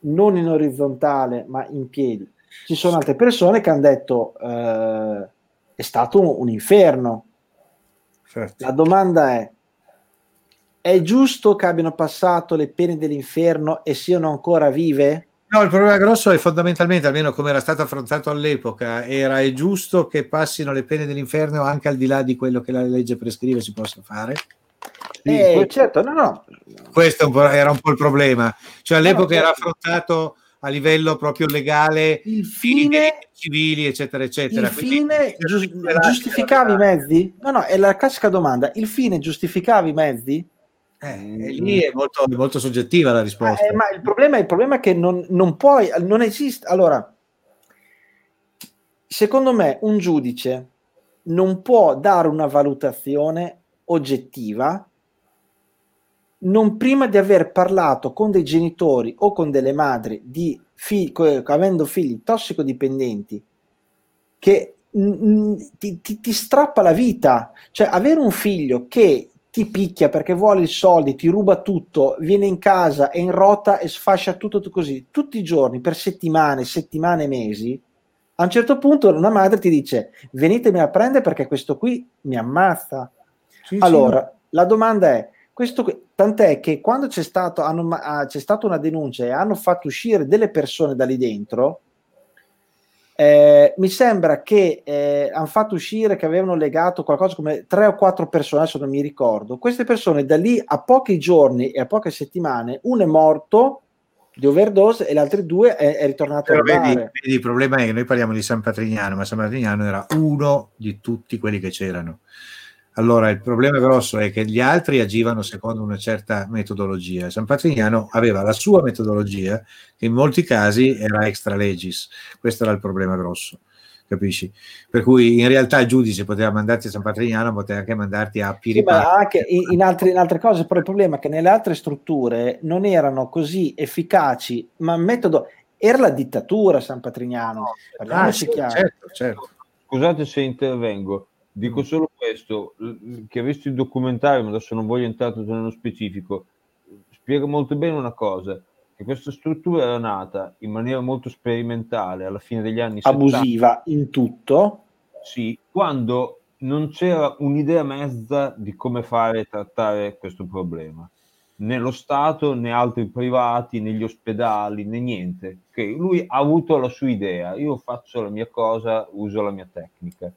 non in orizzontale, ma in piedi. Ci sono altre persone che hanno detto eh, è stato un- un inferno. certo. La domanda è: è giusto che abbiano passato le pene dell'inferno e siano ancora vive? No, il problema grosso è fondamentalmente, almeno come era stato affrontato all'epoca, era è giusto che passino le pene dell'inferno anche al di là di quello che la legge prescrive si possa fare? Eh, questo- certo, no, no. Questo era un po' il problema. Cioè all'epoca No, no, era certo. affrontato a livello proprio legale, Il fine, civili, eccetera, eccetera. il Quindi fine recuperare- giustificava i mezzi? No, no, è la classica domanda. Il fine giustificava i mezzi? Eh, e lì è molto, molto soggettiva la risposta. Eh, ma il problema, il problema è che non, non puoi, non esiste. Allora, secondo me, un giudice non può dare una valutazione oggettiva non prima di aver parlato con dei genitori o con delle madri di fi- avendo figli tossicodipendenti che ti, ti- ti strappa la vita cioè avere un figlio che ti picchia perché vuole i soldi, ti ruba tutto, viene in casa, è in rota e sfascia tutto così, tutti i giorni, per settimane, settimane, mesi, a un certo punto una madre ti dice venitemi a prendere perché questo qui mi ammazza. Sì, sì, Allora, la domanda è, questo tant'è che quando c'è, stato, hanno ah, c'è stata una denuncia e hanno fatto uscire delle persone da lì dentro, eh, mi sembra che eh, hanno fatto uscire che avevano legato qualcosa come tre o quattro persone, adesso non mi ricordo. Queste persone da lì a pochi giorni e a poche settimane, uno è morto di overdose e le altre due è, è ritornato Però a vedi, vedi, il problema è che noi parliamo di San Patrignano, ma San Patrignano era uno di tutti quelli che c'erano. Allora, il problema grosso è che gli altri agivano secondo una certa metodologia. San Patrignano aveva la sua metodologia, che in molti casi era extra legis. Questo era il problema grosso, capisci? Per cui in realtà il giudice poteva mandarti a San Patrignano, poteva anche mandarti a Sì, Piripati. ma anche in, altre, in altre cose, però il problema è che nelle altre strutture non erano così efficaci, ma metodo era la dittatura San Patrignano. Ah, Parliamoci sì, chiaro. certo, certo. Scusate se intervengo, dico Mm. solo questo, che visto il documentario, ma adesso non voglio entrare tutto nello specifico, spiega molto bene una cosa, che questa struttura era nata in maniera molto sperimentale alla fine degli anni 70, Abusiva in tutto. sì, quando non c'era un'idea mezza di come fare e trattare questo problema. né lo Stato né altri privati, né gli ospedali, né niente. Okay? Lui ha avuto la sua idea, io faccio la mia cosa, uso la mia tecnica.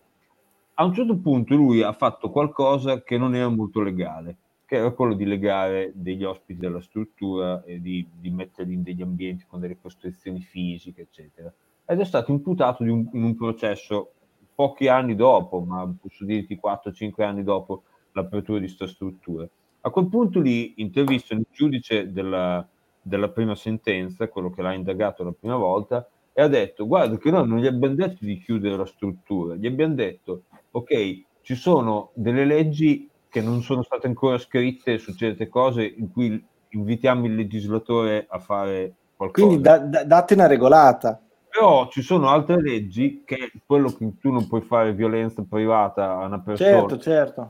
A un certo punto lui ha fatto qualcosa che non era molto legale, che era quello di legare degli ospiti della struttura e di, di metterli in degli ambienti con delle costrizioni fisiche, eccetera. Ed è stato imputato un, in un processo pochi anni dopo, ma posso dirti 4-5 anni dopo l'apertura di questa struttura a quel punto lì intervistano il giudice della, della prima sentenza, quello che l'ha indagato la prima volta, e ha detto guarda che noi non gli abbiamo detto di chiudere la struttura, gli abbiamo detto ok, ci sono delle leggi che non sono state ancora scritte su certe cose in cui invitiamo il legislatore a fare qualcosa. Quindi da, da, date una regolata. Però ci sono altre leggi che quello che tu non puoi fare violenza privata a una persona. Certo, certo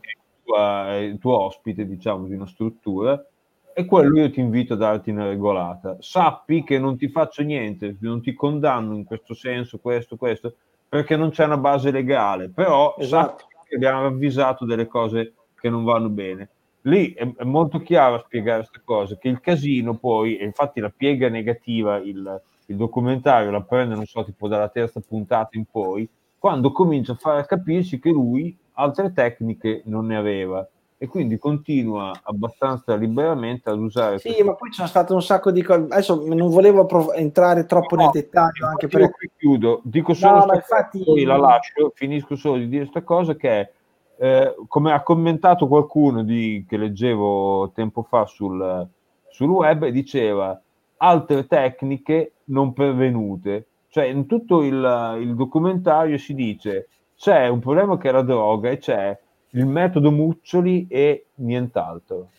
tua, il tuo ospite, diciamo, di una struttura, e quello io ti invito a darti una regolata. Sappi che non ti faccio niente, non ti condanno in questo senso, questo, questo, perché non c'è una base legale, però esatto. abbiamo avvisato delle cose che non vanno bene. Lì è, è molto chiaro a spiegare queste cose, che il casino poi, e infatti la piega negativa, il, il documentario la prende, non so, tipo dalla terza puntata in poi, quando comincia a far capirci che lui altre tecniche non ne aveva e quindi continua abbastanza liberamente ad usare. Sì, ma poi ci sono state un sacco di cose. Adesso non volevo prov- entrare troppo no, nel dettaglio. Anche perché qui chiudo, dico solo no, infatti... poi la lascio, finisco solo di dire questa cosa che eh, come ha commentato qualcuno di, che leggevo tempo fa sul, sul web, diceva altre tecniche non pervenute. Cioè, in tutto il, il documentario si dice c'è un problema che è la droga e c'è il metodo Muccioli e nient'altro.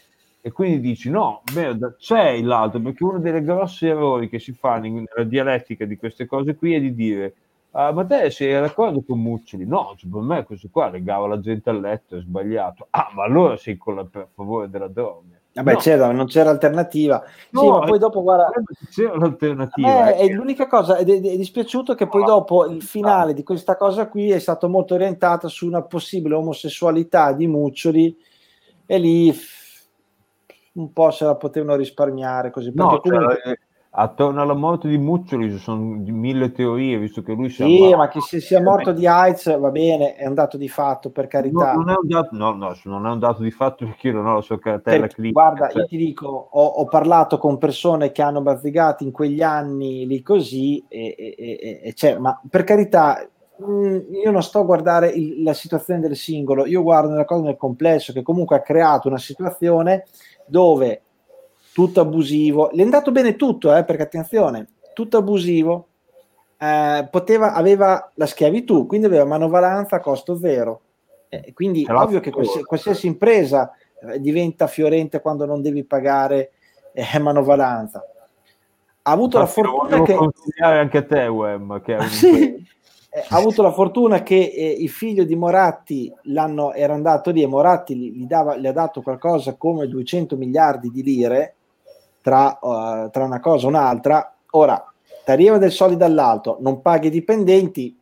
E quindi dici no, merda, c'è l'altro, perché uno dei grossi errori che si fanno nella dialettica di queste cose qui è di dire ah, ma te sei d'accordo con Muccioli? No, per me questo qua legava la gente al letto, è sbagliato. Ah, ma allora sei con la, per favore della droga. Vabbè, no. c'era, non c'era alternativa. No, sì, ma poi dopo, guarda, c'era l'alternativa. Eh, è l'unica cosa, ed è, è, dispiaciuto che poi dopo il finale di questa cosa qui è stato molto orientato su una possibile omosessualità di Muccioli e lì un po' se la potevano risparmiare così. No, comunque... cioè, attorno alla morte di Muccioli ci sono mille teorie, visto che lui si Sì, ma che se sia morto di AIDS va bene, è un dato di fatto, per carità. No, non è un dato, no, no, non è un dato di fatto perché io non ho la sua cartella clinica. Guarda, cioè. io ti dico, ho, ho, parlato con persone che hanno bazzigato in quegli anni lì così, e, e, e, cioè, ma per carità, mm, io non sto a guardare il, la situazione del singolo, io guardo la cosa nel complesso che comunque ha creato una situazione dove tutto abusivo. Gli è andato bene tutto, eh, perché attenzione, tutto abusivo, eh, poteva, aveva la schiavitù, quindi aveva manovalanza a costo zero. Eh, quindi è ovvio che qualsiasi, qualsiasi impresa eh, diventa fiorente quando non devi pagare eh, manovalanza. Ha avuto la fortuna che... anche a te, Wem, che <laughs> sì, eh, ha avuto la fortuna che eh, il figlio di Moratti l'anno, era andato lì e Moratti gli, gli, dava, gli ha dato qualcosa come 200 miliardi di lire tra, uh, tra una cosa e un'altra. Ora, ti arriva del soldi dall'alto, non paghi i dipendenti,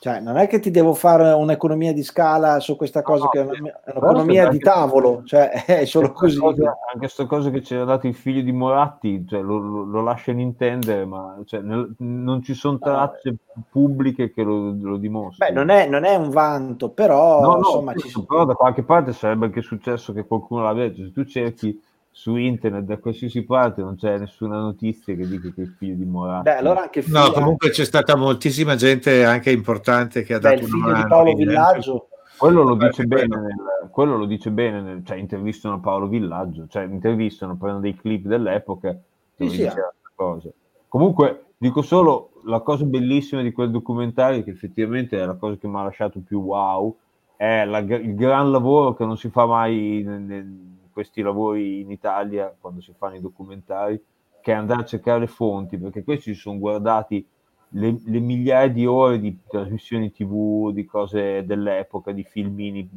cioè, non è che ti devo fare un'economia di scala su questa cosa, no, che è, una, è un'economia di tavolo, cioè <laughs> è solo così. Cosa, anche questa cosa che ci ha dato il figlio di Moratti, cioè, lo, lo, lo lasciano intendere, ma cioè, nel, non ci sono tracce no. pubbliche che lo, lo dimostrano. Beh, non è, non è, un vanto, però no, insomma, ci sono... però da qualche parte sarebbe anche successo che qualcuno l'avesse. Se tu cerchi su internet da qualsiasi parte non c'è nessuna notizia che dica che il figlio di Moratti Beh, allora anche figlio, no comunque c'è stata moltissima gente anche importante che ha Beh, dato il figlio di Paolo Villaggio. Quello lo, dice bene nel, quello lo dice bene nel, cioè intervistano Paolo Villaggio cioè intervistano prendono dei clip dell'epoca sì, sì, cose. comunque dico solo la cosa bellissima di quel documentario che effettivamente è la cosa che mi ha lasciato più wow è la, il gran lavoro che non si fa mai nel questi lavori in Italia, quando si fanno i documentari, che andare a cercare le fonti, perché questi si sono guardati le, le migliaia di ore di trasmissioni tv, di cose dell'epoca, di filmini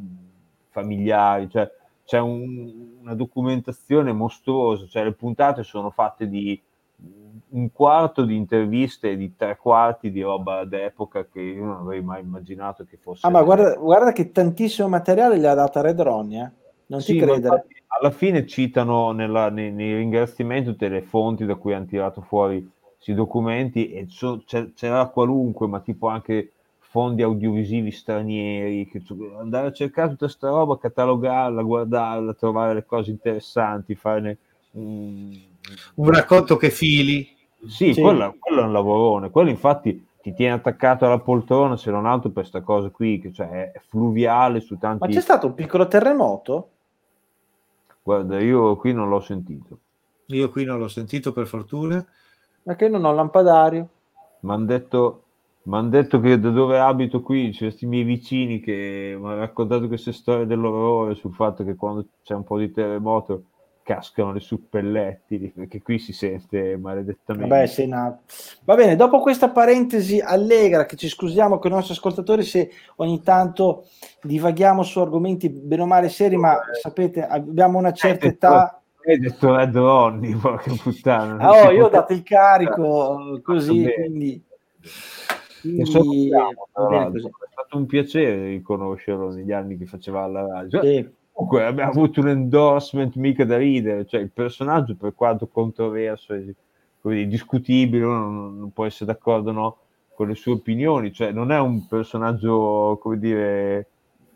familiari, cioè c'è un, una documentazione mostruosa, cioè le puntate sono fatte di un quarto di interviste di tre quarti di roba d'epoca che io non avrei mai immaginato che fosse. Ah, ma guarda, guarda che tantissimo materiale gli ha dato Red Ronnie, eh? Non Sì, ma credere. infatti alla fine citano nella- nei, nei ringraziamenti tutte le fonti da cui hanno tirato fuori questi documenti e so- c'è- c'era qualunque, ma tipo anche fondi audiovisivi stranieri, che andare a cercare tutta sta roba, catalogarla, guardarla, trovare le cose interessanti, farne un... Un racconto che fili. Sì, Sì. Quello, quello è un lavorone, quello infatti ti tiene attaccato alla poltrona se non altro per sta cosa qui, che cioè è fluviale su Ma tanti... c'è stato un piccolo terremoto? Guarda, io qui non l'ho sentito. Io qui non l'ho sentito per fortuna. Ma che non ho lampadario. Mi hanno detto, m'han detto che da dove abito qui c'è questi miei vicini che mi hanno raccontato queste storie dell'orrore sul fatto che quando c'è un po' di terremoto cascano le suppellettili, perché qui si sente maledettamente. Vabbè, sei nato. Va bene, dopo questa parentesi allegra, che ci scusiamo con i nostri ascoltatori se ogni tanto divaghiamo su argomenti bene o male seri, ma sapete, abbiamo una certa età. Hai detto Red Ronnie, porca puttana. Ah, oh, io ho dato il carico così, bene. quindi... Lo quindi l'altro. così. È stato un piacere riconoscerlo negli anni che faceva alla radio. Sì. Comunque abbiamo avuto un endorsement mica da ridere, cioè il personaggio per quanto controverso e dire, discutibile, non, non può essere d'accordo no, con le sue opinioni, cioè non è un personaggio, come dire,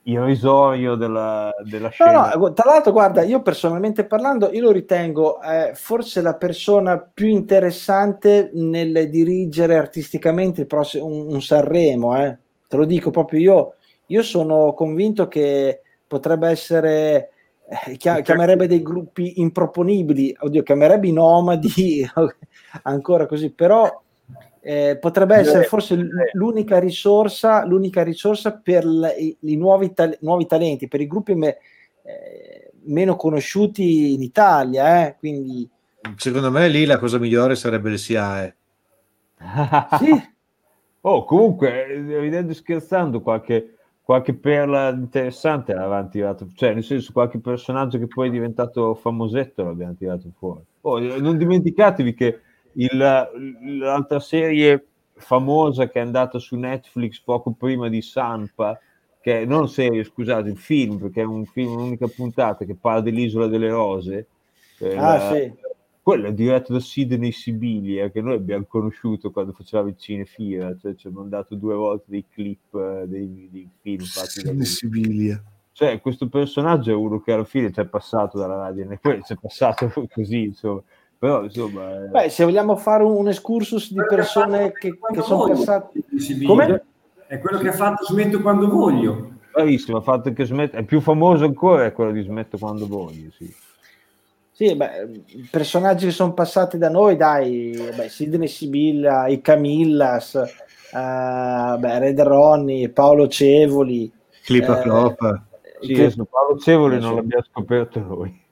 irrisorio della, della No, scena. no, tra l'altro, guarda, io personalmente parlando, io lo ritengo eh, forse la persona più interessante nel dirigere artisticamente il prossimo, un, un Sanremo, eh. Te lo dico proprio io, io sono convinto che potrebbe essere, eh, chia- chiamerebbe dei gruppi improponibili, oddio, chiamerebbe i nomadi, <laughs> ancora così, però eh, potrebbe essere forse l- l'unica risorsa, l'unica risorsa per i, i nuovi, tal- nuovi talenti, per i gruppi me- eh, meno conosciuti in Italia. Eh? Quindi Secondo me lì la cosa migliore sarebbe il SIAE. <laughs> sì, Oh, comunque, eh, ridendo scherzando, qualche, qualche perla interessante l'avevamo tirato, cioè nel senso qualche personaggio che poi è diventato famosetto l'abbiamo tirato fuori. Oh, non dimenticatevi che il- l'altra serie famosa che è andata su Netflix poco prima di Sampa, che è, non serie, scusate, il film, perché è un film, un'unica puntata che parla dell'isola delle rose. eh, Ah, la- sì. Quello è diretto da Sidney Sibilia, che noi abbiamo conosciuto quando faceva il cinefila, cioè ci ha mandato due volte dei clip eh, dei, dei film fatti da lui. Sibilia. Cioè, questo personaggio è uno che alla fine ci è passato dalla radio, e poi ci è passato <laughs> così, insomma. Però, insomma... eh, Beh, se vogliamo fare un, un excursus di persone che, che sono passate... Come? È quello che ha fatto Smetto quando voglio. bravissimo, ha fatto che smette, è più famoso ancora è quello di Smetto quando voglio, sì. Sì, beh, personaggi che sono passati da noi, dai, beh, Sidney Sibilla, i Camillas, eh, beh, Red Ronnie, Paolo Cevoli. Clipa eh, Cloppa. Sì, che- Paolo Cevoli non l'abbiamo scoperto noi.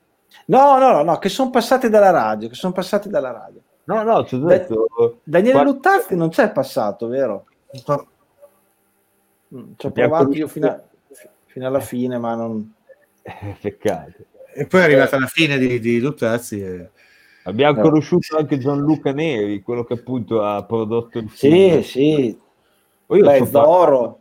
No, no, no, no, che sono passati dalla radio, che sono passati dalla radio. No, no, ci ho detto... Daniele Qua- Luttazzi non c'è passato, vero? No, Mm, Ci ho Abbiamo provato io fino, a- fino alla fine, ma non... Eh, peccato. E poi è arrivata la fine di, di Luttazzi. E... Abbiamo Eh. conosciuto anche Gianluca Neri, quello che appunto ha prodotto il Sì, film. sì, Poi io beh, Zoro.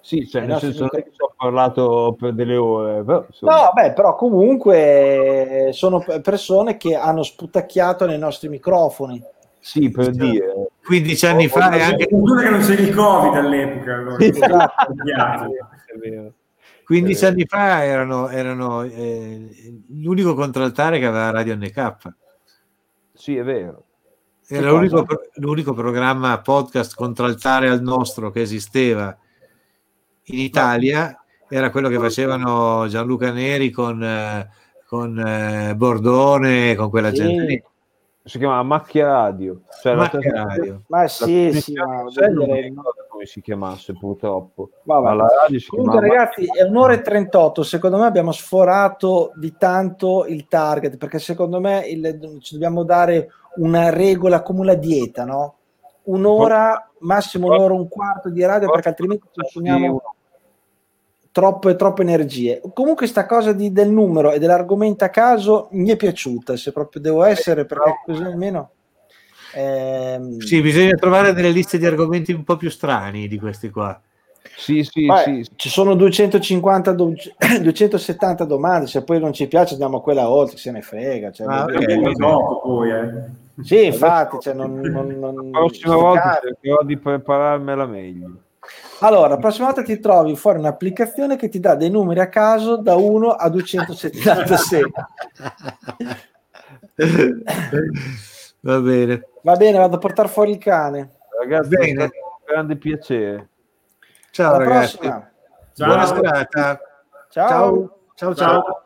Sì, cioè, Eh, nel no, senso sì, non è che ci ho parlato per delle ore, però No, beh, però comunque sono pe- persone che hanno sputacchiato nei nostri microfoni. sì, per dire. 15 anni fa e anche Fortuna che non c'era il Covid all'epoca. Allora. Esatto. È vero. 15 Eh. anni fa erano, erano eh, l'unico contraltare che aveva Radio NK. Sì, è vero. Era l'unico, l'unico programma podcast contraltare al nostro che esisteva in Italia. Era quello che facevano Gianluca Neri con, eh, con eh, Bordone, con quella Sì, gente lì. Si chiamava Macchia Radio. Cioè, la Macchia trasmissione- Radio. Ma la sì, sì, ma come si chiamasse, purtroppo. Vabbè. Ma la radio si Comunque, chiamava ragazzi, è un'ora e 38. Secondo me abbiamo sforato di tanto il target perché secondo me il- ci dobbiamo dare una regola come una dieta, no? Un'ora, massimo un'ora, un quarto di radio perché altrimenti consumiamo troppe, troppe energie. Comunque, sta cosa di- del numero e dell'argomento a caso mi è piaciuta. Se proprio devo essere, perché così almeno. Ehm, Sì, bisogna trovare delle liste di argomenti un po' più strani di questi qua. Sì, sì, Vabbè, sì. Ci sono 250, do- <coughs> 270 domande, se poi non ci piace andiamo a quella oltre, se ne frega. Cioè, Ah, voglio ok, dire- va bene. dopo poi, eh. Sì, infatti, cioè, non, non, non- La prossima volta cercherò di prepararmela meglio. Allora, la prossima volta ti trovi fuori un'applicazione che ti dà dei numeri a caso da 1 a 276. <laughs> Va bene. Va bene, vado a portare fuori il cane. Ragazzi, Bene. è stato un grande piacere. Ciao Alla ragazzi. prossima. Ciao. Buona serata. Ciao. Ciao ciao. ciao. Ciao.